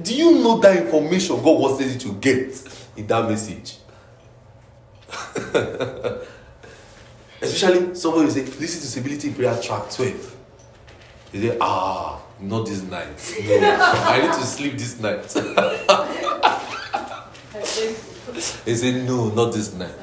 A: Do you know that information God wants you to get in that message? Especially someone will say, listen to Stability Prayer Track 12. They say, ah, not this night. No, I need to sleep this night. they say, no, not this night.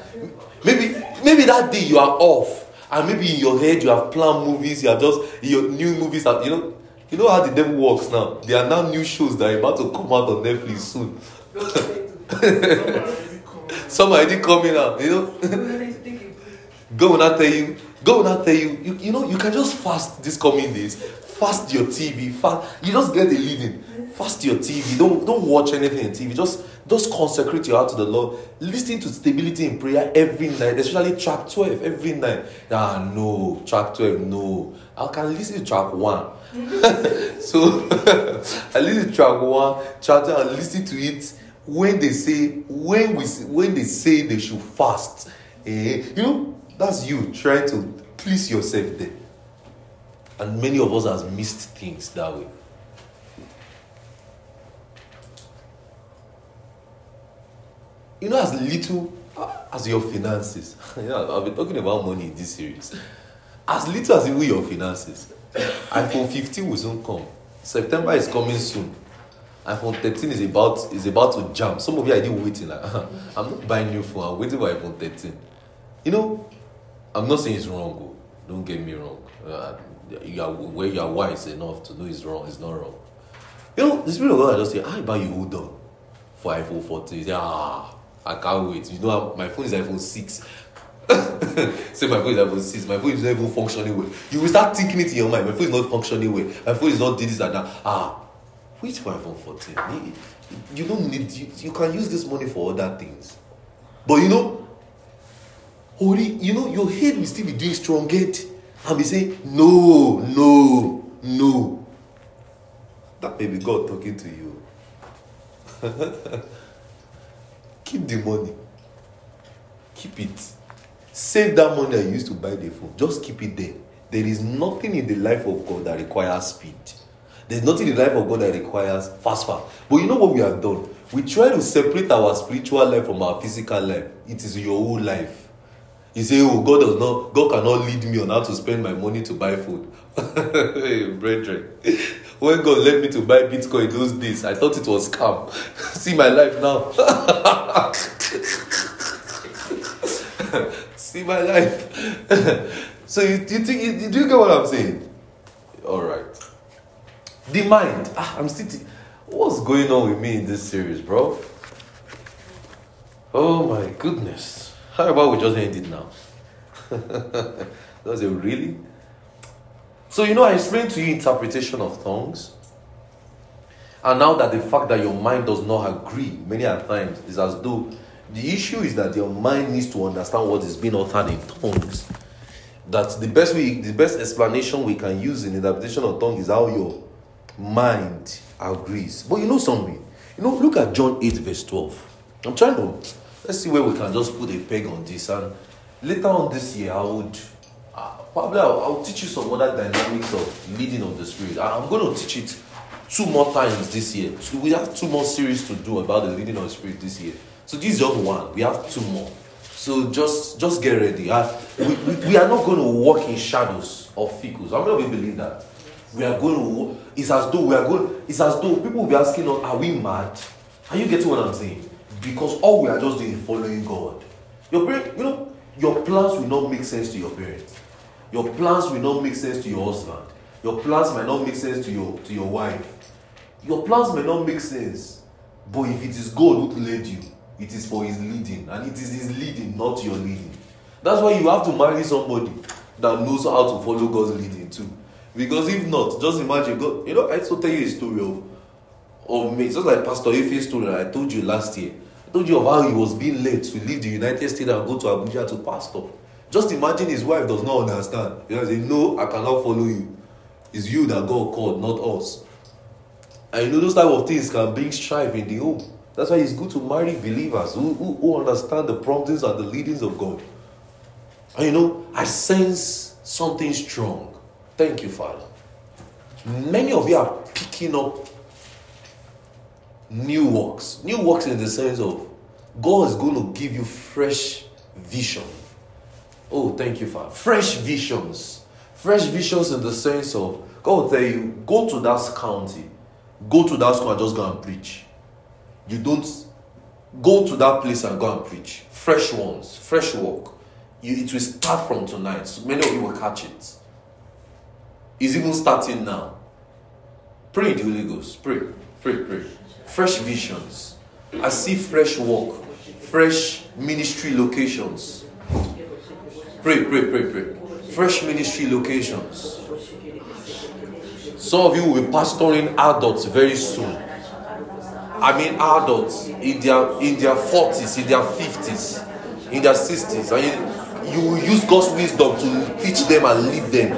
A: Maybe, maybe that day you are off, and maybe in your head you have planned movies, you have just your new movies are, you know, you know how the devil works now. There are now new shows that are about to come out on Netflix soon. Some already coming out, you know. God will not tell you. God will not tell you, you. You know, you can just fast this coming days. Fast your TV. Fast. You just get a living. Fast your TV. Don't don't watch anything on TV. Just just consecrate your heart to the Lord. Listen to stability in prayer every night, especially track 12 every night. Ah, no, track 12, no. I can listen to track 1. so I listen to track 1, track 2, I listen to it when they say, when we when they say they should fast. Eh, you know, that's you trying to please yourself there. And many of us has missed things that way. You know, as little as your finances. know, I've been talking about money in this series. As little as even your finances. iPhone 15 will soon come. September is coming soon. iPhone 13 is about is about to jump. Some of you are even waiting I'm not buying new phone. I'm waiting for iPhone 13. You know, I'm not saying it's wrong. Oh. Don't get me wrong. Uh, you are where you are wise enough to know it's wrong. It's not wrong. You know, the spirit of God just say, I buy you hold on for iPhone 14. say, ah, I can't wait. You know, my phone is iPhone 6. say my phone is iPhone 6. My phone is not even functioning well. You will start thinking it in your mind. My phone is not functioning well. My phone is not this and that. Ah, wait for iPhone 14. You don't need. You, you can use this money for other things. But you know, Holy, you know, your head will still be doing strong head and be saying, No, no, no. That may be God talking to you. Keep the money. Keep it. Save that money I used to buy the phone. Just keep it there. There is nothing in the life of God that requires speed. There's nothing in the life of God that requires fast fast. But you know what we have done? We try to separate our spiritual life from our physical life. It is your whole life. You say, Oh, God does not, God cannot lead me on how to spend my money to buy food. brethren, when God led me to buy Bitcoin those days, I thought it was scam. See my life now. See my life. so you, you think you, do you get what I'm saying? All right. The mind. Ah, I'm. T- What's going on with me in this series, bro? Oh my goodness. How about we just end it now? Does it really? So, you know, I explained to you interpretation of tongues. And now that the fact that your mind does not agree many times is as though the issue is that your mind needs to understand what is being uttered in tongues. That the best way, the best explanation we can use in interpretation of tongues is how your mind agrees. But you know something? You know, look at John 8, verse 12. I'm trying to let's see where we can just put a peg on this. And later on this year, I would uh, probably I'll, I'll, teach you some other dynamics of leading of the spirit. I'm going to teach it two more times this year. We have two more series to do about the leading of the spirit this year. So this is just one. We have two more. So just just get ready. Uh, we, we, we, are not going to walk in shadows of ficus. I'm not going to believe that. We are going to. It's as though we are going. It's as though people will be asking us, "Are we mad?" Are you getting what I'm saying? Because all we are just doing is following God. Your parent, you know, your plans will not make sense to your parents. Your plans will not make sense to your husband. Your plans might not make sense to your to your wife. Your plans may not make sense, but if it is God who led you, it is for His leading, and it is His leading, not your leading. That's why you have to marry somebody that knows how to follow God's leading too. Because if not, just imagine God. You know, I also tell you a story of of me. just like Pastor Ife's story I told you last year. I told you of how he was being led to leave the United States and go to Abuja to pastor. Just imagine his wife does not understand. Know, say, No, I cannot follow you. It's you that God called, not us. And you know, those type of things can bring strife in the home. That's why it's good to marry believers who, who, who understand the promptings and the leadings of God. And you know, I sense something strong. Thank you, Father. Many of you are picking up new works. New works in the sense of God is going to give you fresh vision. Oh, thank you, Father. Fresh visions. Fresh visions in the sense of God tell you, go to that county, go to that school and just go and preach. You don't go to that place and go and preach. Fresh ones, fresh work. You, it will start from tonight. So many of you will catch it. It's even starting now. Pray the Holy Ghost. Pray, pray, pray fresh visions. I see fresh work, fresh ministry locations. Pray, pray, pray, pray. Fresh ministry locations. Some of you will be pastoring adults very soon. I mean adults in their in their 40s, in their 50s, in their 60s. And you, you will use God's wisdom to teach them and lead them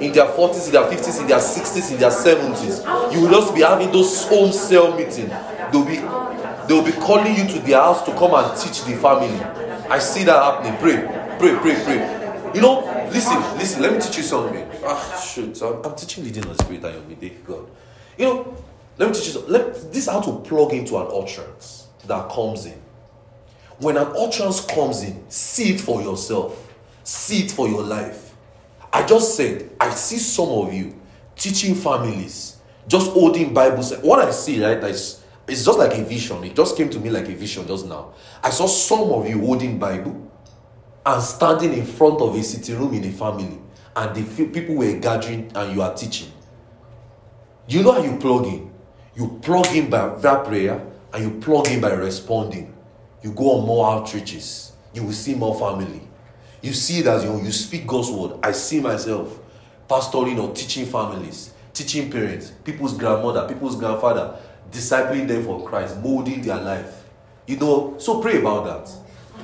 A: in their 40s, in their 50s, in their 60s, in their 70s. You will just be having those home cell meetings. They'll be they'll be calling you to their house to come and teach the family. I see that happening. Pray, pray, pray, pray. You know, listen, listen, let me teach you something. Ah, shoot, I'm, I'm teaching leading the spirit and. God. You know, let me teach you something. Let, this is how to plug into an utterance that comes in. When an utterance comes in, see it for yourself, see it for your life I just said, I see some of you teaching families, just holding Bibles. What I see, right, is it's just like a vision. It just came to me like a vision just now. I saw some of you holding Bible and standing in front of a sitting room in a family, and the people were gathering and you are teaching. You know how you plug in? You plug in by that prayer and you plug in by responding. You go on more outreaches. You will see more family. You see that you, you speak God's word. I see myself pastoring or teaching families, teaching parents, people's grandmother, people's grandfather, discipling them for Christ, molding their life. You know, so pray about that.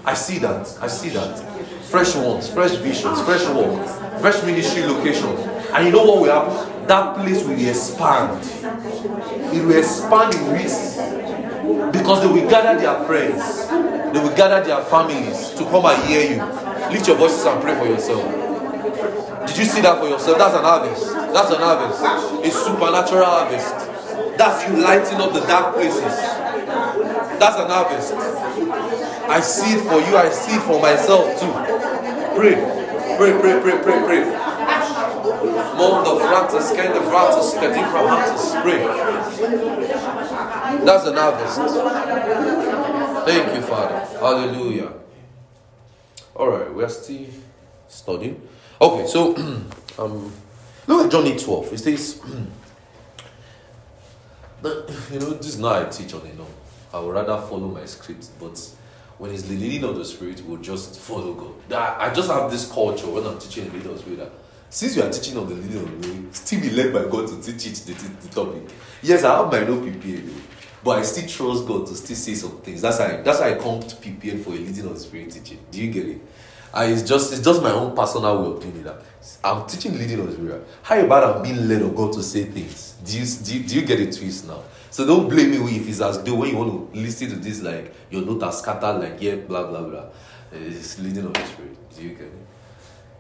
A: I see that. I see that. Fresh ones, fresh visions, fresh work, fresh ministry locations. And you know what will happen? That place will expand. It will expand in weeks. Because they will gather their friends, they will gather their families to come and hear you. Lift your voices and pray for yourself. Did you see that for yourself? That's an harvest. That's an harvest. A supernatural harvest. That's you lighting up the dark places. That's an harvest. I see it for you. I see it for myself too. Pray. Pray, pray, pray, pray, pray. Mondo fratus, kind of fratus, cadiframatus. Pray. That's an harvest. Thank you, Father. Hallelujah. All right, we are still studying. Okay, so um, look at John 12. It says, you know, this is not I teach on it, no. I would rather follow my script, but when it's the leading of the Spirit, we'll just follow God. I just have this culture when I'm teaching the leading of the Spirit that since you are teaching on the leading of the Spirit, still be led by God to teach it, the, the, topic. Yes, I have my no PPA, but I still trust God to still say some things. That's how I, that's how I come to PPN for a leading of the Spirit teaching. Do you get it? I, it's just it's just my own personal way of doing it. I'm teaching leading of the spirit. How about I'm being led of God to say things? Do you, do you, do you get a twist now? So don't blame me if it's as though when you want to listen to this, like your note are scattered, like yeah, blah blah blah. Eh, it's leading of the spirit. Do you get it?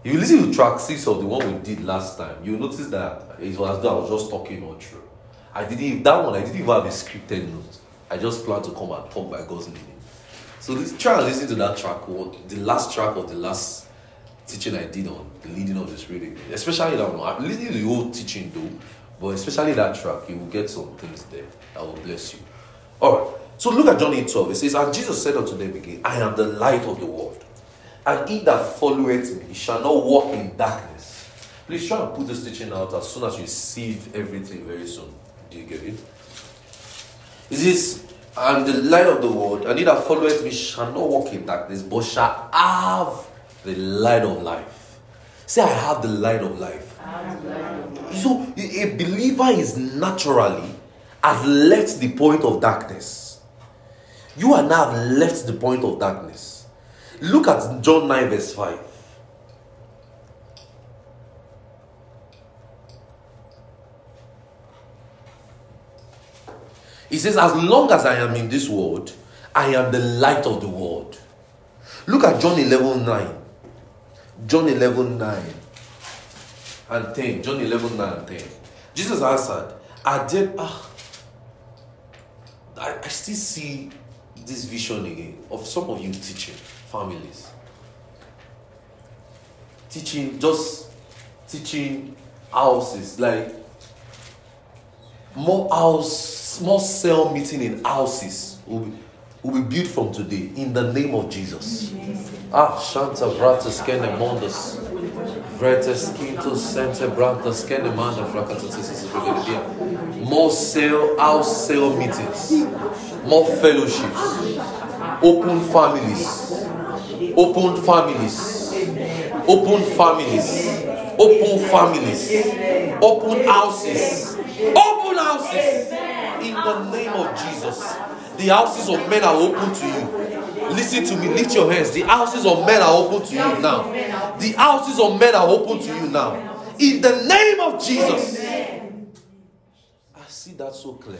A: If you listen to track six of the one we did last time, you notice that it was as though I was just talking all through. I didn't that one I didn't even have a scripted note. I just planned to come and talk by God's leading. So let's try and listen to that track, or the last track of the last teaching I did on the leading of the spirit. Especially that one. I'm listening to the whole teaching though, but especially that track, you will get some things there that will bless you. Alright. So look at John 8 12. It says, And Jesus said unto them again, I am the light of the world. And he that followeth me shall not walk in darkness. Please try and put this teaching out as soon as you receive everything very soon. Do you get it? It says, am the light of the world, and he that followeth me shall not walk in darkness, but shall have the light of life. Say, I have the light of life. So, a believer is naturally has left the point of darkness. You and I have left the point of darkness. Look at John 9, verse 5. He says, As long as I am in this world, I am the light of the world. Look at John 11 9. John 11 9 and 10. John 11 9 and 10. Jesus answered, I did, ah, I, I still see this vision again of some of you teaching families. Teaching, just teaching houses, like more house, more cell meeting in houses will be, will be built from today in the name of Jesus. Ah, Shanta Vratas Kene Mondas. Vretes Quinto Sente Brantas Kene Manda More cell, house cell meetings, more fellowships, open families, open families, open families, open families, open houses, open houses. In the name of Jesus. The houses of men are open to you. Listen to me, lift your hands. The houses of men are open to you now. The houses of men are open to you now. In the name of Jesus. I see that so clear.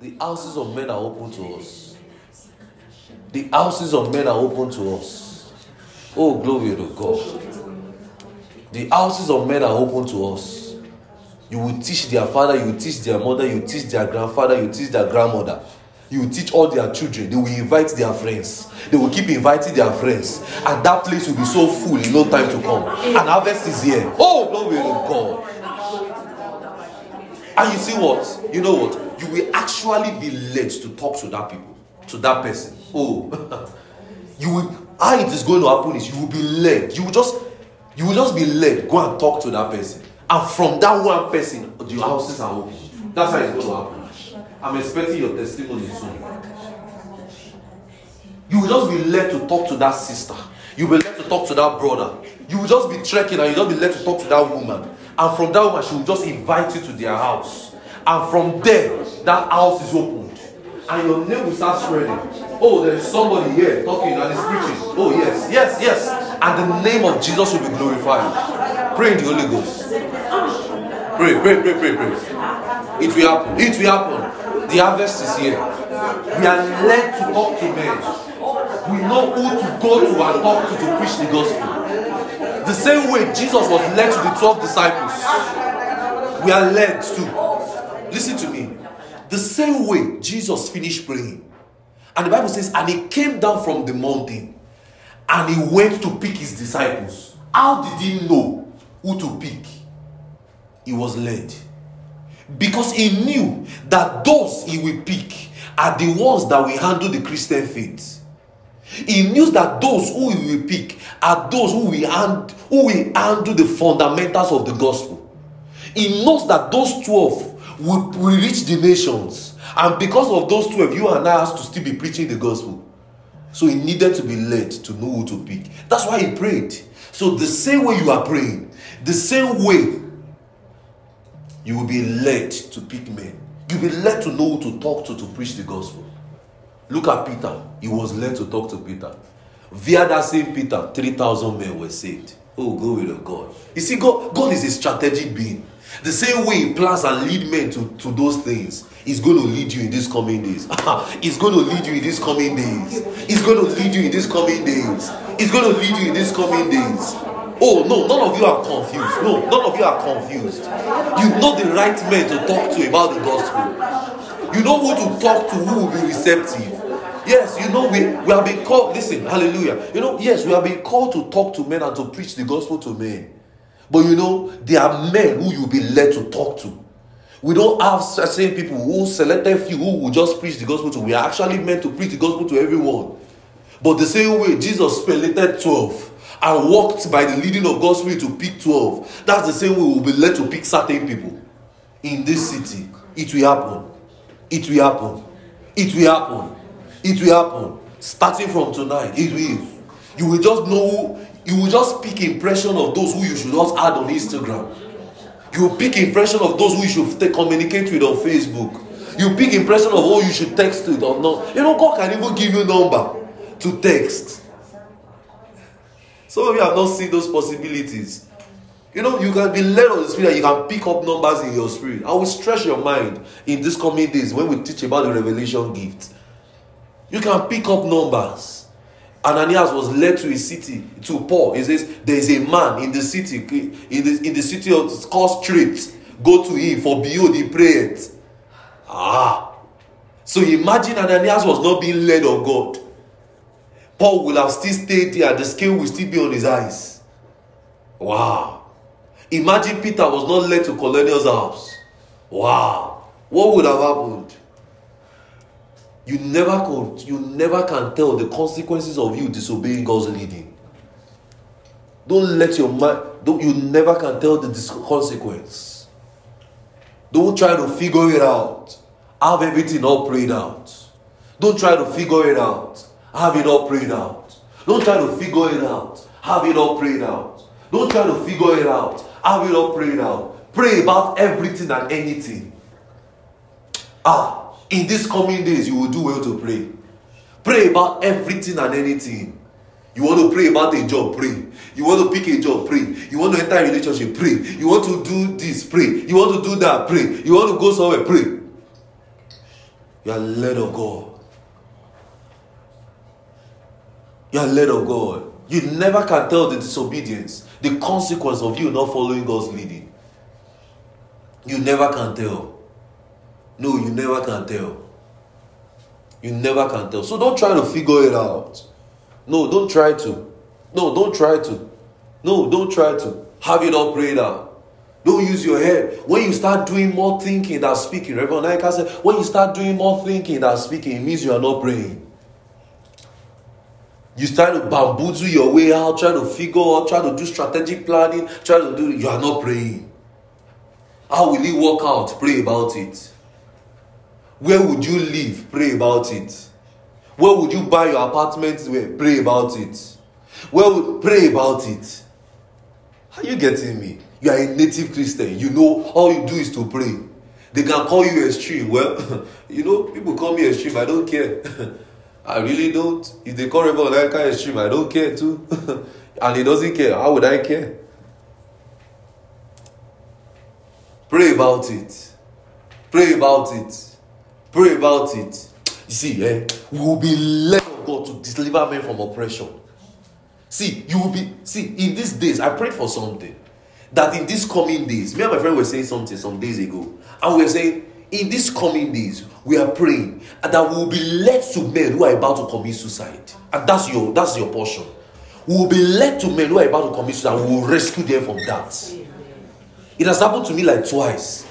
A: The houses of men are open to us. The houses of men are open to us. Oh, glory to God. The houses of men are open to us. You will teach their father, you will teach their mother, you will teach their grandfather, you will teach their grandmother. You will teach all their children. They will invite their friends. They will keep inviting their friends. And that place will be so full in no time to come. And harvest is here. Oh, glory to God. And you see what? You know what? You will actually be led to talk to that people, to that person. Oh, you will. How it is going to happen is you will be led. You will just, you will just be led. Go and talk to that person. And from that one person, the houses are open. That's how it's going to happen. I'm expecting your testimony soon. You will just be led to talk to that sister. You will be led to talk to that brother. You will just be trekking and you will just be led to talk to that woman. And from that woman, she will just invite you to their house. And from there, that house is opened. And your name will start spreading. Oh, there is somebody here talking and is preaching. Oh, yes, yes, yes. And the name of Jesus will be glorified. Pray in the Holy Ghost. Pray, pray, pray, pray, pray. It will happen. It will happen. The harvest is here. We are led to talk to men. We know who to go to and talk to to preach the gospel. The same way Jesus was led to the 12 disciples. We are led to. Listen to me. The same way Jesus finished praying. And the Bible says, and he came down from the mountain and he went to pick his disciples. How did he know who to pick? He was led because he knew that those he will pick are the ones that will handle the Christian faith. He knew that those who he will pick are those who will, hand, who will handle the fundamentals of the gospel. He knows that those 12 will, will reach the nations. And because of those 12, you and I have to still be preaching the gospel. So he needed to be led to know who to pick. That's why he prayed. So the same way you are praying, the same way you will be led to pick men. You'll be led to know who to talk to to preach the gospel. Look at Peter. He was led to talk to Peter. Via that same Peter, 3,000 men were saved. Oh, glory to God. You see, God, God is a strategic being. The same way He plans and lead men to, to those things, He's going to lead you in these coming days. He's going to lead you in these coming days. He's going to lead you in these coming days. He's going to lead you in these coming days. Oh, no, none of you are confused. No, none of you are confused. You know the right men to talk to about the gospel. You know who to talk to who will be receptive. Yes, you know, we, we have been called, listen, hallelujah. You know, yes, we have been called to talk to men and to preach the gospel to men. But you know, there are men who you'll be led to talk to. We don't have certain people who selected few who will just preach the gospel to. We are actually meant to preach the gospel to everyone. But the same way Jesus selected 12 and walked by the leading of God's Spirit to pick 12, that's the same way we'll be led to pick certain people in this city. It will happen. It will happen. It will happen. It will happen. Starting from tonight, it will. You will just know, you will just pick impression of those who you should not add on Instagram. You pick impression of those who you should communicate with on Facebook. You pick impression of who you should text with or not. You know, God can even give you number to text. Some of you have not seen those possibilities. You know, you can be led of the spirit, and you can pick up numbers in your spirit. I will stretch your mind in these coming days when we teach about the revelation gift. You can pick up numbers. Ananias was led to a city to Paul. He says, There is a man in the city, in the, in the city of called Street. Go to him, for behold, he prayed. Ah. So imagine Ananias was not being led of God. Paul will have still stayed there, the scale will still be on his eyes. Wow. Imagine Peter was not led to Cornelius' house. Wow. What would have happened? You never could, you never can tell the consequences of you disobeying God's leading. Don't let your mind, don't, you never can tell the consequence. Don't try to figure it out. Have everything all prayed out. Don't try to figure it out. Have it all prayed out. Don't try to figure it out. Have it all prayed out. Don't try to figure it out. Have it all prayed out. Pray about everything and anything. Ah, in these coming days, you will do well to pray. Pray about everything and anything. You want to pray about a job, pray. You want to pick a job, pray. You want to enter a relationship, pray. You want to do this, pray. You want to do that, pray. You want to go somewhere, pray. You are led of God. You are led of God. You never can tell the disobedience, the consequence of you not following God's leading. You never can tell. No, you never can tell. You never can tell. So don't try to figure it out. No, don't try to. No, don't try to. No, don't try to. Have it all prayed out. Don't use your head. When you start doing more thinking than speaking, Reverend Naika said, when you start doing more thinking than speaking, it means you are not praying. You start to bamboozle your way out, try to figure out, try to do strategic planning, try to do, you are not praying. How will it work out? Pray about it. Where would you live? Pray about it. Where would you buy your apartment? Pray about it. Where would pray about it? Are you getting me? You are a native Christian. You know all you do is to pray. They can call you extreme. Well, you know, people call me extreme. I don't care. I really don't. If they call Reverend Naika stream, I don't care too. and he doesn't care. How would I care? Pray about it. Pray about it. Pray about it. You see, eh, we will be led of God to deliver men from oppression. See, you will be, see, in these days, I prayed for something. That in these coming days, me and my friend were saying something some days ago. And we were saying, in these coming days, we are praying that we will be led to men who are about to commit suicide. And that's your that's your portion. We will be led to men who are about to commit suicide. and We will rescue them from that. It has happened to me like twice.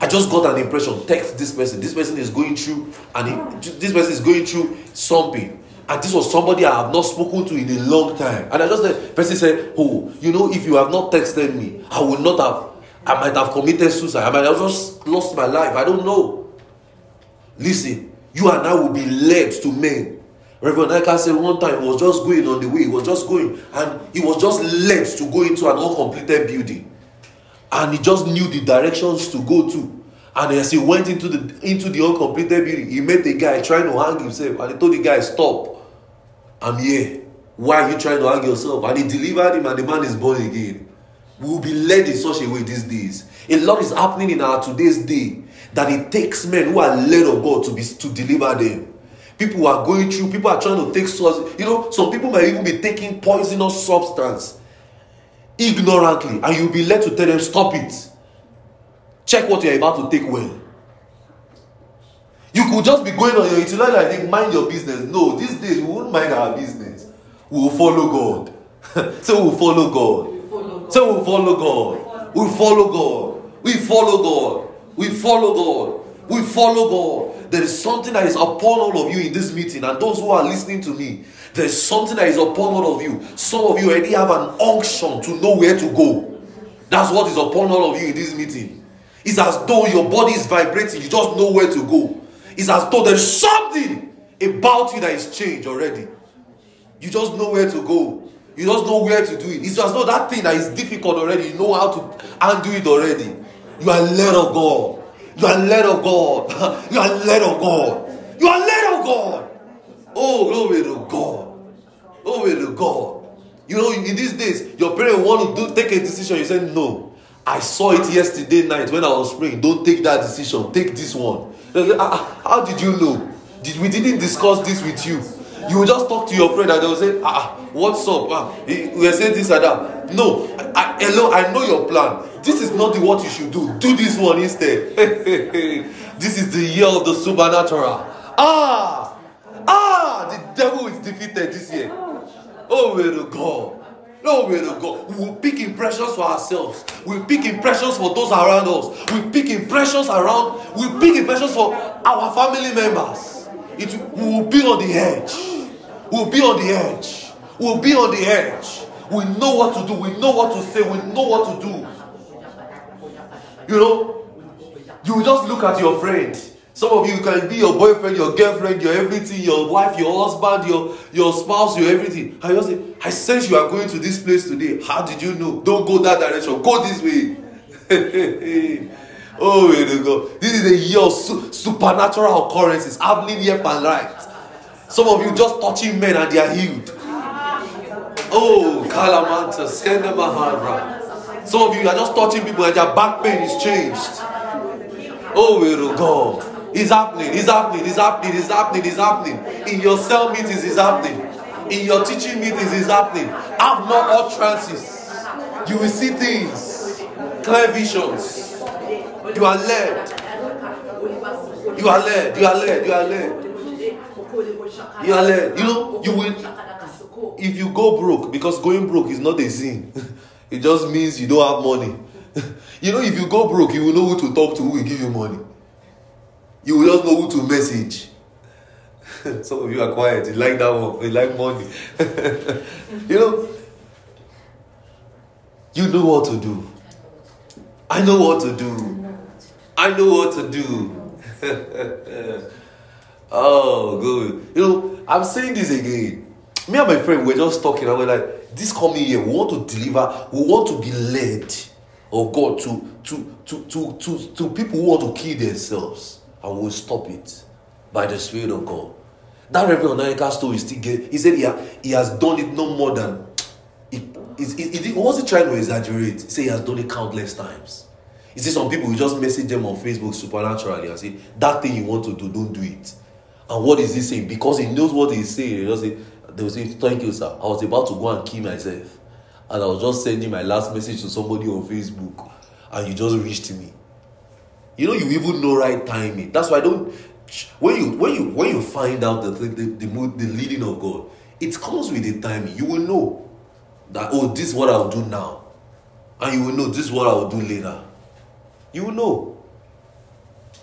A: I just got an impression. Text this person. This person is going through, and this person is going through something. And this was somebody I have not spoken to in a long time. And I just said, person said, Oh, you know, if you have not texted me, I would not have, I might have committed suicide. I might have just lost my life. I don't know. Listen, you and I will be led to men. Reverend Eka said one time he was just going on the way, he was just going, and he was just led to go into an uncompleted building and he just knew the directions to go to. And as he went into the into the uncompleted building, he met a guy trying to hang himself, and he told the guy, "Stop, I'm here." Why are you trying to hang yourself? And he delivered him, and the man is born again. We will be led in such a way these days. A lot is happening in our today's day that it takes men who are led of God to be to deliver them. People are going through, people are trying to take source. You know, some people might even be taking poisonous substance ignorantly, and you'll be led to tell them, stop it. Check what you're about to take well. You could just be going on your intellect and think, mind your business. No, these days we won't mind our business. We will follow God. so we'll follow God. So we'll follow God. We follow God. We follow God. We follow God. We follow God. There is something that is upon all of you in this meeting, and those who are listening to me, there's something that is upon all of you. Some of you already have an unction to know where to go. That's what is upon all of you in this meeting. It's as though your body is vibrating, you just know where to go. It's as though there's something about you that is changed already. You just know where to go. You just know where to do it. It's as not that thing that is difficult already, you know how to undo it already. You are led of God. You are led of God. you are led of God. You are led of God. Oh, glory to God. Glory to God. You know, in these days, your parents want to do take a decision. You say, No. I saw it yesterday night when I was praying. Don't take that decision. Take this one. Ah, ah, how did you know? Did, we didn't discuss this with you. You just talk to your friend and they will say, ah, ah what's up? Ah, we are saying this and that. No, I, hello, I know your plan. This is not the what you should do. Do this one instead. this is the year of the supernatural. Ah, ah, the devil is defeated this year. Oh, way to God. No way to God. We will pick impressions for ourselves. We pick impressions for those around us. We pick impressions around. We pick impressions for our family members. It we will be on the edge. We'll be on the edge. We'll be on the edge. We know what to do. We know what to say. We know what to do. You know, you just look at your friend. Some of you can be your boyfriend, your girlfriend, your everything, your wife, your husband, your, your spouse, your everything. I just say, I sense you are going to this place today. How did you know? Don't go that direction. Go this way. oh, way to go. This is a year of su- supernatural occurrences happening here and right. Some of you just touching men and they are healed. Oh, Kalamanta, Skendamahara. Some of you are just touching people and their back pain is changed. Oh, way to go. It's happening, it's happening, it's happening, it's happening, it's happening. In your cell meetings, it's happening. In your teaching meetings, it's happening. Have more utterances. You will see things, clear visions. You are led. You are led. You are led. You are led. You are led. You know, you will. If you go broke, because going broke is not a sin, it just means you don't have money. you know, if you go broke, you will know who to talk to, who will give you money. You will just know who to message. Some of you are quiet. You like that one. You like money. you know, you know what to do. I know what to do. I know what to do. Oh, good. You know, I'm saying this again. Me and my friend were just talking, and we're like, this coming year, we want to deliver, we want to be led of God to, to, to, to, to, to people who want to kill themselves and we'll stop it by the Spirit of God. That Reverend Onayika story still get. He said he, ha, he has done it no more than. He, he, he, he wasn't trying to exaggerate. Said he has done it countless times. He said some people will just message them on Facebook supernaturally and say, That thing you want to do, don't do it. And what is he saying? Because he knows what he's saying. He just say, they will say, Thank you, sir. I was about to go and kill myself. And I was just sending my last message to somebody on Facebook. And you just reached me. You know, you even know right timing. That's why I don't. When you when you when you find out the the, the, the leading of God, it comes with the timing. You will know that oh, this is what I'll do now, and you will know this is what I will do later. You will know.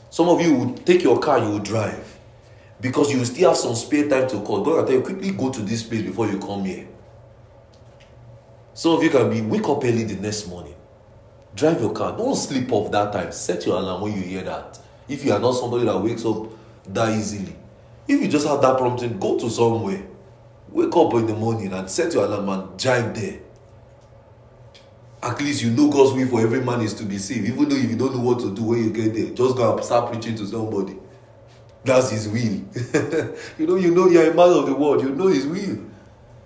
A: Some of you will take your car, you will drive, because you still have some spare time to call. God will tell you quickly go to this place before you come here. Some of you can be wake up early the next morning Drive your car. Don't sleep off that time. Set your alarm when you hear that. If you are not somebody that wakes up that easily. If you just have that prompting, go to somewhere. Wake up in the morning and set your alarm and drive there. At least you know God's will for every man is to be saved. Even though if you don't know what to do when you get there, just go and start preaching to somebody. That's his will. you know, you know you're a man of the world, you know his will.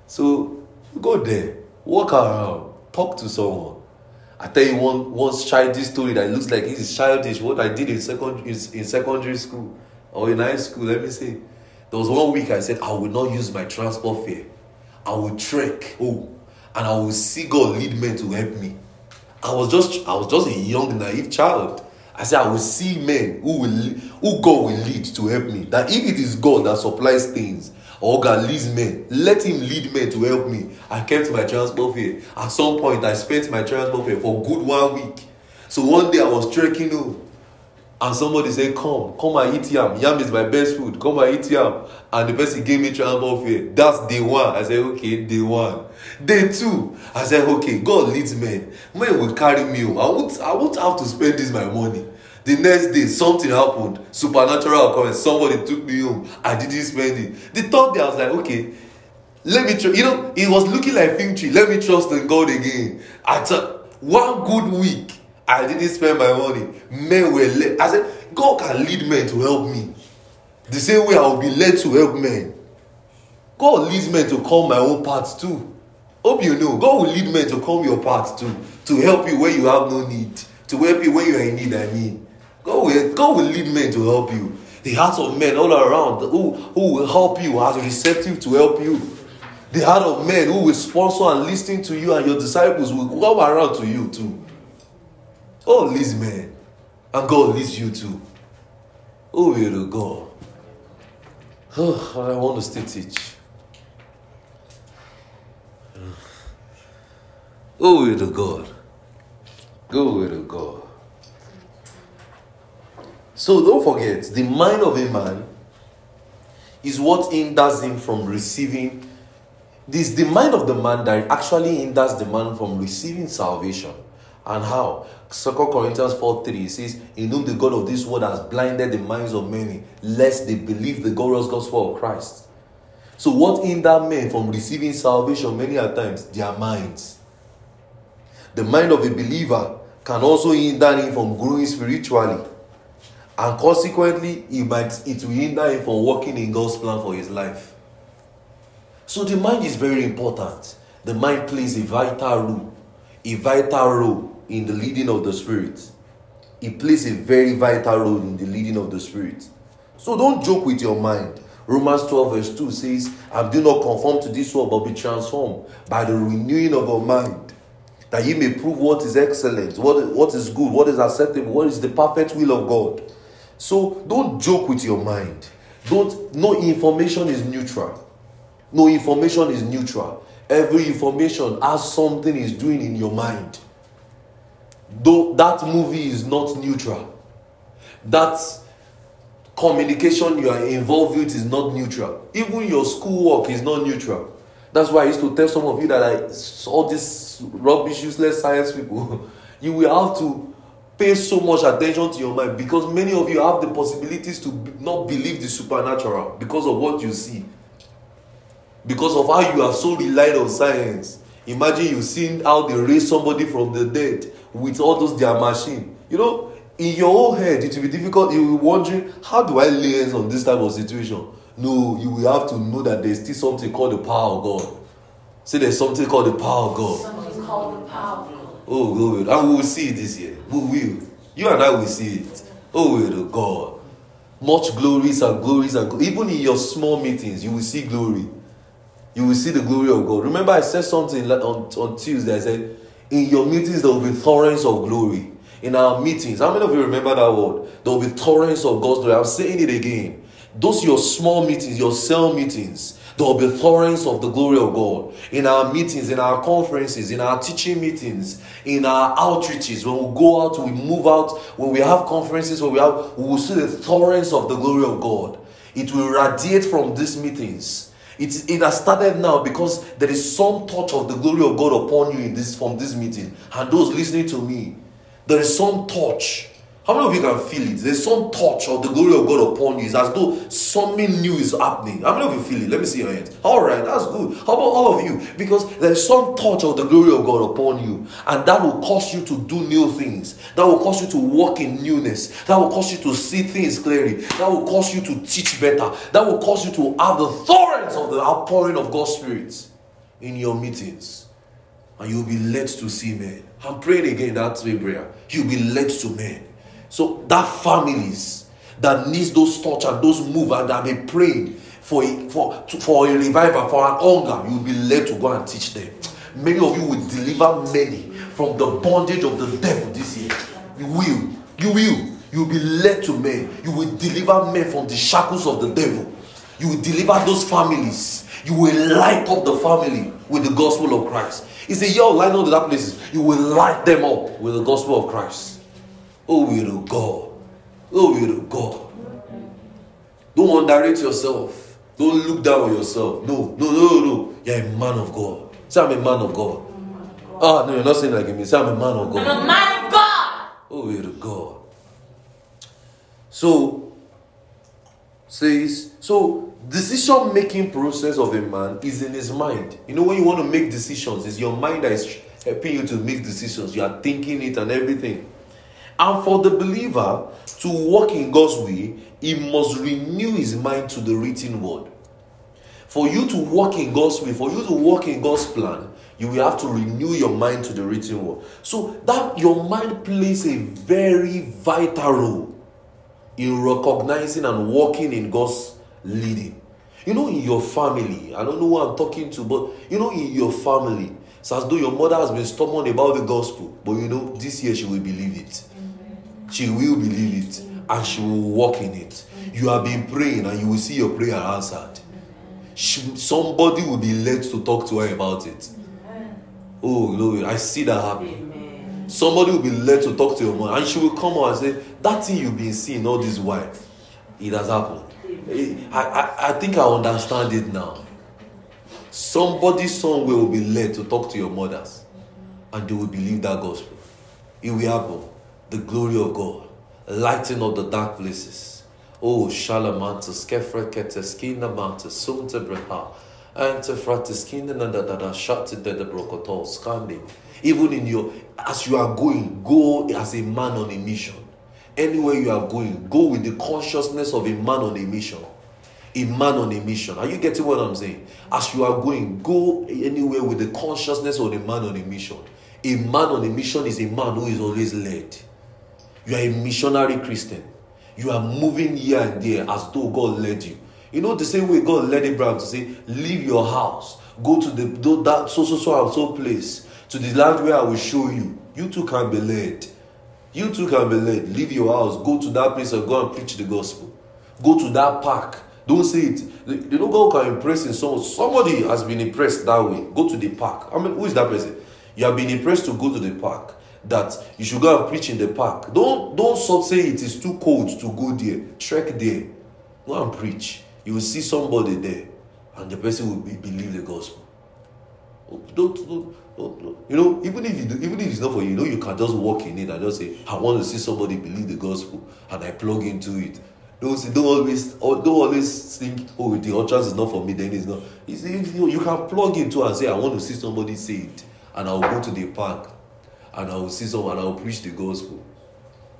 A: So go there, walk around, talk to someone. I tell you one one childish story that looks like it's childish. What I did in secondary in secondary school or in high school, let me say. There was one week I said I will not use my transport fare. I will trek home and I will see God lead men to help me. I was just I was just a young naive child. I said I will see men who will who God will lead to help me. That if it is God that supplies things or God leads men, let Him lead men to help me. I kept my transport fare. At some point, I spent my transport fare for good one week. So one day I was trekking home and somebody say Come, come and eat yam. Yam is my best food. Come and eat yam. And the person gave me transport fare. That's day one. I said, Okay, day one. Day two, I said, Okay, God leads men. Men will carry me home. I won't, I won't have to spend this my money. The next day, something happened. Supernatural occurrence. Somebody took me home. I didn't spend it. The third day, I was like, Okay, let me. You know, it was looking like fig tree. Let me trust in God again. I took one good week. I didn't spend my money. Men were led. I said, God can lead men to help me. The same way I will be led to help men. God leads men to come my own path too. Hope you know. God will lead men to come your path too. To help you where you have no need. To help you when you are in need, I mean. God will, God will lead men to help you. The hearts of men all around who, who will help you are receptive to help you. The heart of men who will sponsor and listen to you and your disciples will come around to you too. Oh, God leads men, and God leads you too. Oh, you oh to God. Oh, I want to still teach. Oh, you oh to God. Go to God. So don't forget, the mind of a man is what hinders him from receiving. This the mind of the man that actually hinders the man from receiving salvation. And how? Second Corinthians 4 3 says, In whom the God of this world has blinded the minds of many, lest they believe the glorious gospel of Christ. So, what hinder men from receiving salvation many a times? Their minds. The mind of a believer can also hinder him from growing spiritually. And consequently, it might it will hinder him from working in God's plan for his life. So the mind is very important. The mind plays a vital role, a vital role in the leading of the Spirit. It plays a very vital role in the leading of the Spirit. So don't joke with your mind. Romans 12, verse 2 says, And do not conform to this world, but be transformed by the renewing of your mind, that you may prove what is excellent, what, what is good, what is acceptable, what is the perfect will of God. So don't joke with your mind. Don't no information is neutral. No information is neutral. Every information has something is doing in your mind though that movie is not neutral that communication you are involved with is not neutral. Even your schoolwork is not neutral. That's why i used to tell some of you that i all these rubbish useless science people you will have to pay so much attention to your mind because many of you have the possibilities to not believe the supernatural because of what you see. Because of how you have so relied on science. Imagine you seen how they raise somebody from the dead with all those their machine. You know, in your own head, it will be difficult. You will be wondering, how do I lay hands on this type of situation? No, you will have to know that there's still something called the power of God. Say there's something called the power of God.
B: Something called the power of God.
A: Oh, good. And we will see it this year. We will. You and I will see it. Oh, will God. Much glories and glories and even in your small meetings, you will see glory. You will see the glory of God. Remember, I said something on, on Tuesday. I said, in your meetings, there will be torrents of glory. In our meetings, how many of you remember that word? There will be torrents of God's glory. I'm saying it again. Those your small meetings, your cell meetings, there will be torrents of the glory of God. In our meetings, in our conferences, in our teaching meetings, in our outreaches, when we go out, we move out, when we have conferences, when we have, we will see the torrents of the glory of God. It will radiate from these meetings it, it has started now because there is some touch of the glory of God upon you in this from this meeting. And those listening to me, there is some touch how many of you can feel it? There's some touch of the glory of God upon you. It's as though something new is happening. How many of you feel it? Let me see your hands. All right, that's good. How about all of you? Because there's some touch of the glory of God upon you, and that will cause you to do new things. That will cause you to walk in newness. That will cause you to see things clearly. That will cause you to teach better. That will cause you to have the thorns of the outpouring of God's Spirit. in your meetings and you'll be led to see men. I'm praying again that prayer. You'll be led to men. So that families that needs those touch and those move and that be praying for a, for for a revival, for an hunger, you'll be led to go and teach them. Many of you will deliver many from the bondage of the devil this year. You will. You will. You will be led to men. You will deliver men from the shackles of the devil. You will deliver those families. You will light up the family with the gospel of Christ. He said, Yo, light up that places. You will light them up with the gospel of Christ. Oh, will to God. Oh, will to God. Don't underrate yourself. Don't look down on yourself. No, no, no, no. You're a man of God. Say, I'm a man of God. Ah, no, you're not saying like me. Say, I'm a man of God.
B: I'm a man of God.
A: Oh, will to God. So, says, so decision making process of a man is in his mind. You know, when you want to make decisions, it's your mind that is helping you to make decisions. You are thinking it and everything. And for the believer to walk in God's way, he must renew his mind to the written word. For you to walk in God's way, for you to walk in God's plan, you will have to renew your mind to the written word. So that your mind plays a very vital role in recognizing and walking in God's leading. You know, in your family, I don't know who I'm talking to, but you know, in your family, it's as though your mother has been stubborn about the gospel, but you know, this year she will believe it. She will believe it and she will walk in it. You have been praying and you will see your prayer answered. She, somebody will be led to talk to her about it. Oh, Lord, I see that happen. Somebody will be led to talk to your mother and she will come out and say, That thing you've been seeing all this while, it has happened. Eh, I, I, I think I understand it now. Somebody somewhere will be led to talk to your mothers and they will believe that gospel. It will happen. The glory of God lighting up the dark places. Oh, Shalamantus, Kefreketeskina Mantus, Sunta Breha, Ante Fratiskina Nadada, Shati de Brokotol, Scandi. Even in your, as you are going, go as a man on a mission. Anywhere you are going, go with the consciousness of a man on a mission. A man on a mission. Are you getting what I'm saying? As you are going, go anywhere with the consciousness of a man on a mission. A man on a mission is a man who is always led. You are a missionary Christian. You are moving here and there as though God led you. You know the same way God led Abraham to say, "Leave your house, go to the that so so so so place to the land where I will show you." You too can be led. You too can be led. Leave your house, go to that place and go and preach the gospel. Go to that park. Don't say it. You know God can impress in someone. Somebody has been impressed that way. Go to the park. I mean, who is that person? You have been impressed to go to the park that you should go and preach in the park. Don't don't sort say it is too cold to go there. Trek there. Go and preach. You will see somebody there, and the person will be, believe the gospel. Don't, don't, don't, don't, you know, even if you do, even if it's not for you, you know, you can just walk in it and just say, I want to see somebody believe the gospel, and I plug into it. Don't say, don't always, don't always think, oh, the utterance is not for me, then it's not. You, you can plug into and say, I want to see somebody say it, and I'll go to the park and I will see someone and I will preach the gospel.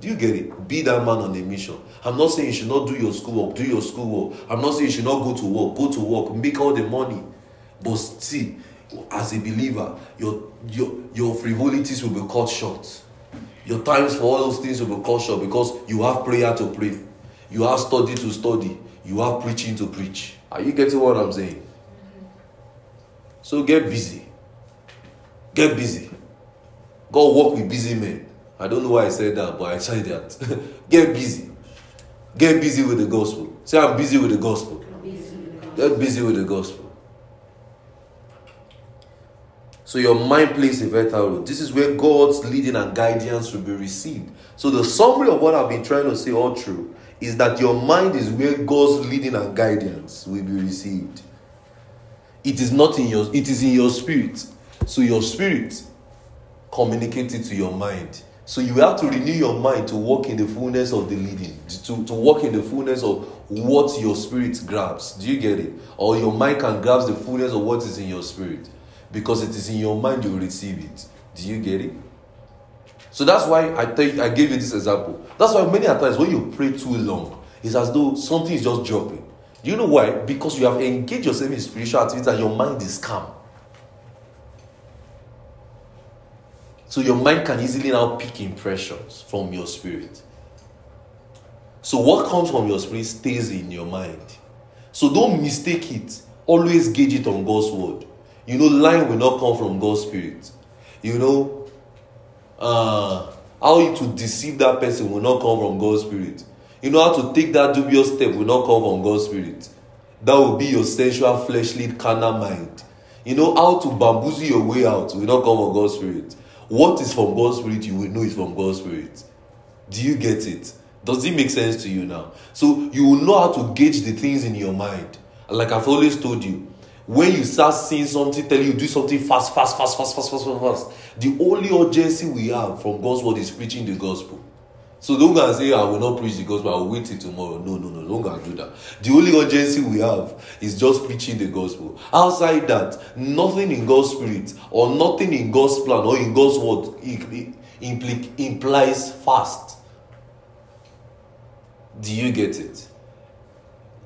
A: Do you get it? Be that man on a mission. I'm not saying you should not do your schoolwork, do your schoolwork. I'm not saying you should not go to work, go to work, make all the money. But see, as a believer, your your your frivolities will be cut short. Your times for all those things will be cut short because you have prayer to pray, you have study to study, you have preaching to preach. Are you getting what I'm saying? So get busy. Get busy. God work with busy men. I don't know why I said that, but I said that. Get busy. Get busy with the gospel. Say, I'm busy with the gospel. Get busy with the gospel. So your mind plays a vital role. This is where God's leading and guidance will be received. So the summary of what I've been trying to say all through is that your mind is where God's leading and guidance will be received. It is not in your it is in your spirit. So your spirit communicate it to your mind. So you have to renew your mind to walk in the fullness of the leading, to, to walk in the fullness of what your spirit grabs. Do you get it? Or your mind can grasp the fullness of what is in your spirit. Because it is in your mind you receive it. Do you get it? So that's why I tell you, I gave you this example. That's why many times when you pray too long, it's as though something is just dropping. Do you know why? Because you have engaged yourself in spiritual activities and your mind is calm. So your mind can easily now pick impressions from your spirit. So what comes from your spirit stays in your mind. So don't mistake it. Always gauge it on God's word. You know, lying will not come from God's spirit. You know, uh, how to deceive that person will not come from God's spirit. You know how to take that dubious step will not come from God's spirit. That will be your sensual, fleshly, carnal mind. You know how to bamboozle your way out will not come from God's spirit. What is from God's Spirit, you will know is from God's Spirit. Do you get it? Does it make sense to you now? So you will know how to gauge the things in your mind. Like I've always told you, when you start seeing something, tell you do something fast, fast, fast, fast, fast, fast, fast, fast. The only urgency we have from God's word is preaching the gospel. So don't go and say, I will not preach the gospel, I will wait till tomorrow. No, no, no, don't go and do that. The only urgency we have is just preaching the gospel. Outside that, nothing in God's spirit or nothing in God's plan or in God's word impl- implies fast. Do you get it?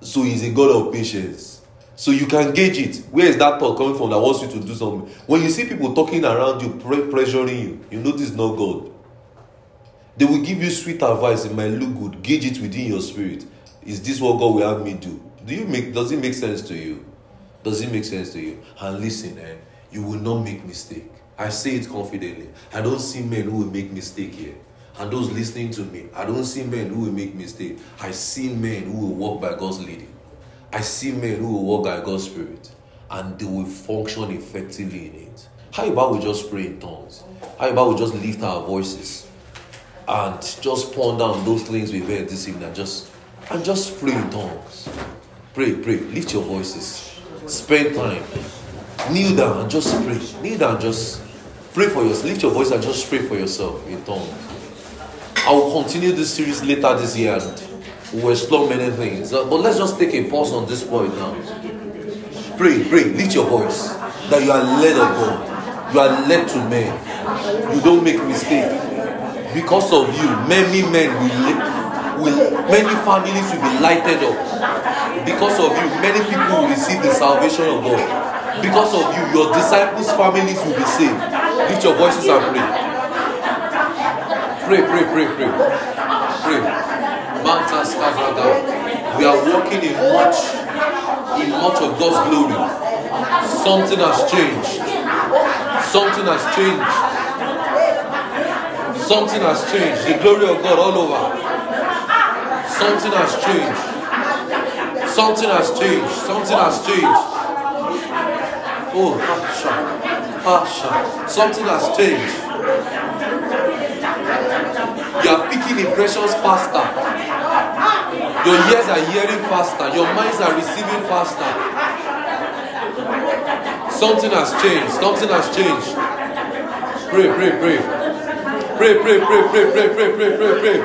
A: So he's a God of patience. So you can gauge it. Where is that thought coming from that wants you to do something? When you see people talking around you, pressuring you, you know this is not God. They will give you sweet advice. It might look good. Gauge it within your spirit. Is this what God will have me do? Do you make? Does it make sense to you? Does it make sense to you? And listen, eh, you will not make mistake. I say it confidently. I don't see men who will make mistake here. And those listening to me, I don't see men who will make mistake. I see men who will walk by God's leading. I see men who will walk by God's spirit, and they will function effectively in it. How about we just pray in tongues? How about we just lift our voices? And just ponder on those things we've heard this evening and just and just pray in tongues. Pray, pray, lift your voices, spend time, kneel down and just pray. Kneel down, and just pray for yourself. Lift your voice and just pray for yourself in tongues. I will continue this series later this year and we'll explore many things. Uh, but let's just take a pause on this point now. Pray, pray, lift your voice that you are led of God. You are led to men. You don't make mistake because of you, many men will, will many families will be lighted up. Because of you, many people will receive the salvation of God. Because of you, your disciples' families will be saved. Lift your voices and pray. Pray, pray, pray, pray. Pray. Mantas We are walking in much, in much of God's glory. Something has changed. Something has changed. Something has changed. The glory of God all over. Something has changed. Something has changed. Something has changed. Oh, Hasha. Hasha. Something has changed. You are picking impressions faster. Your ears are hearing faster. Your minds are receiving faster. Something has changed. Something has changed. Pray, pray, pray. Pray, pray, pray, pray, pray, pray, pray, pray, pray.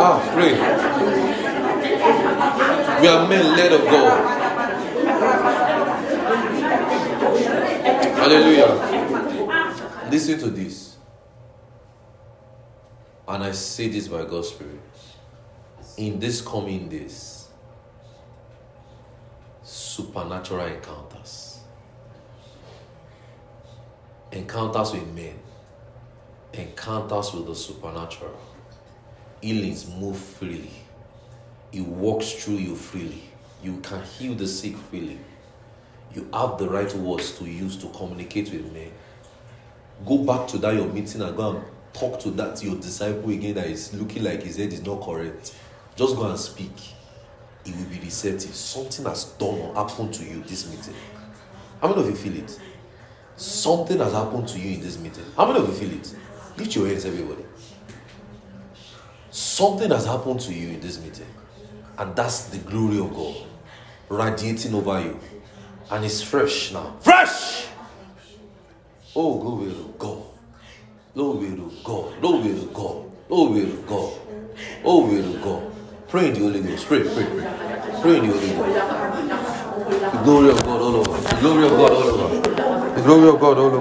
A: Ah, pray. We are men led of God. Hallelujah. Listen to this. And I say this by God's Spirit in these coming days supernatural encounters. Encounters with men. Encounters with the supernatural. Healings move freely. It walks through you freely. You can heal the sick freely. You have the right words to use to communicate with men. Go back to that your meeting and go and talk to that your disciple again that is looking like his head is not correct just go and speak. It will be receptive. Something has done or happened to you this meeting. How many of you feel it? Something has happened to you in this meeting. How many of you feel it? Lift your hands, everybody. Something has happened to you in this meeting. And that's the glory of God radiating over you. And it's fresh now. Fresh! Oh, glory to God. Glory to God. Glory to God. Glory to God. Glory to God. Pray in the Holy Ghost. Pray, pray, pray. Pray in the Holy Ghost. The glory of God all over. The glory of God all over. The glory of God all over.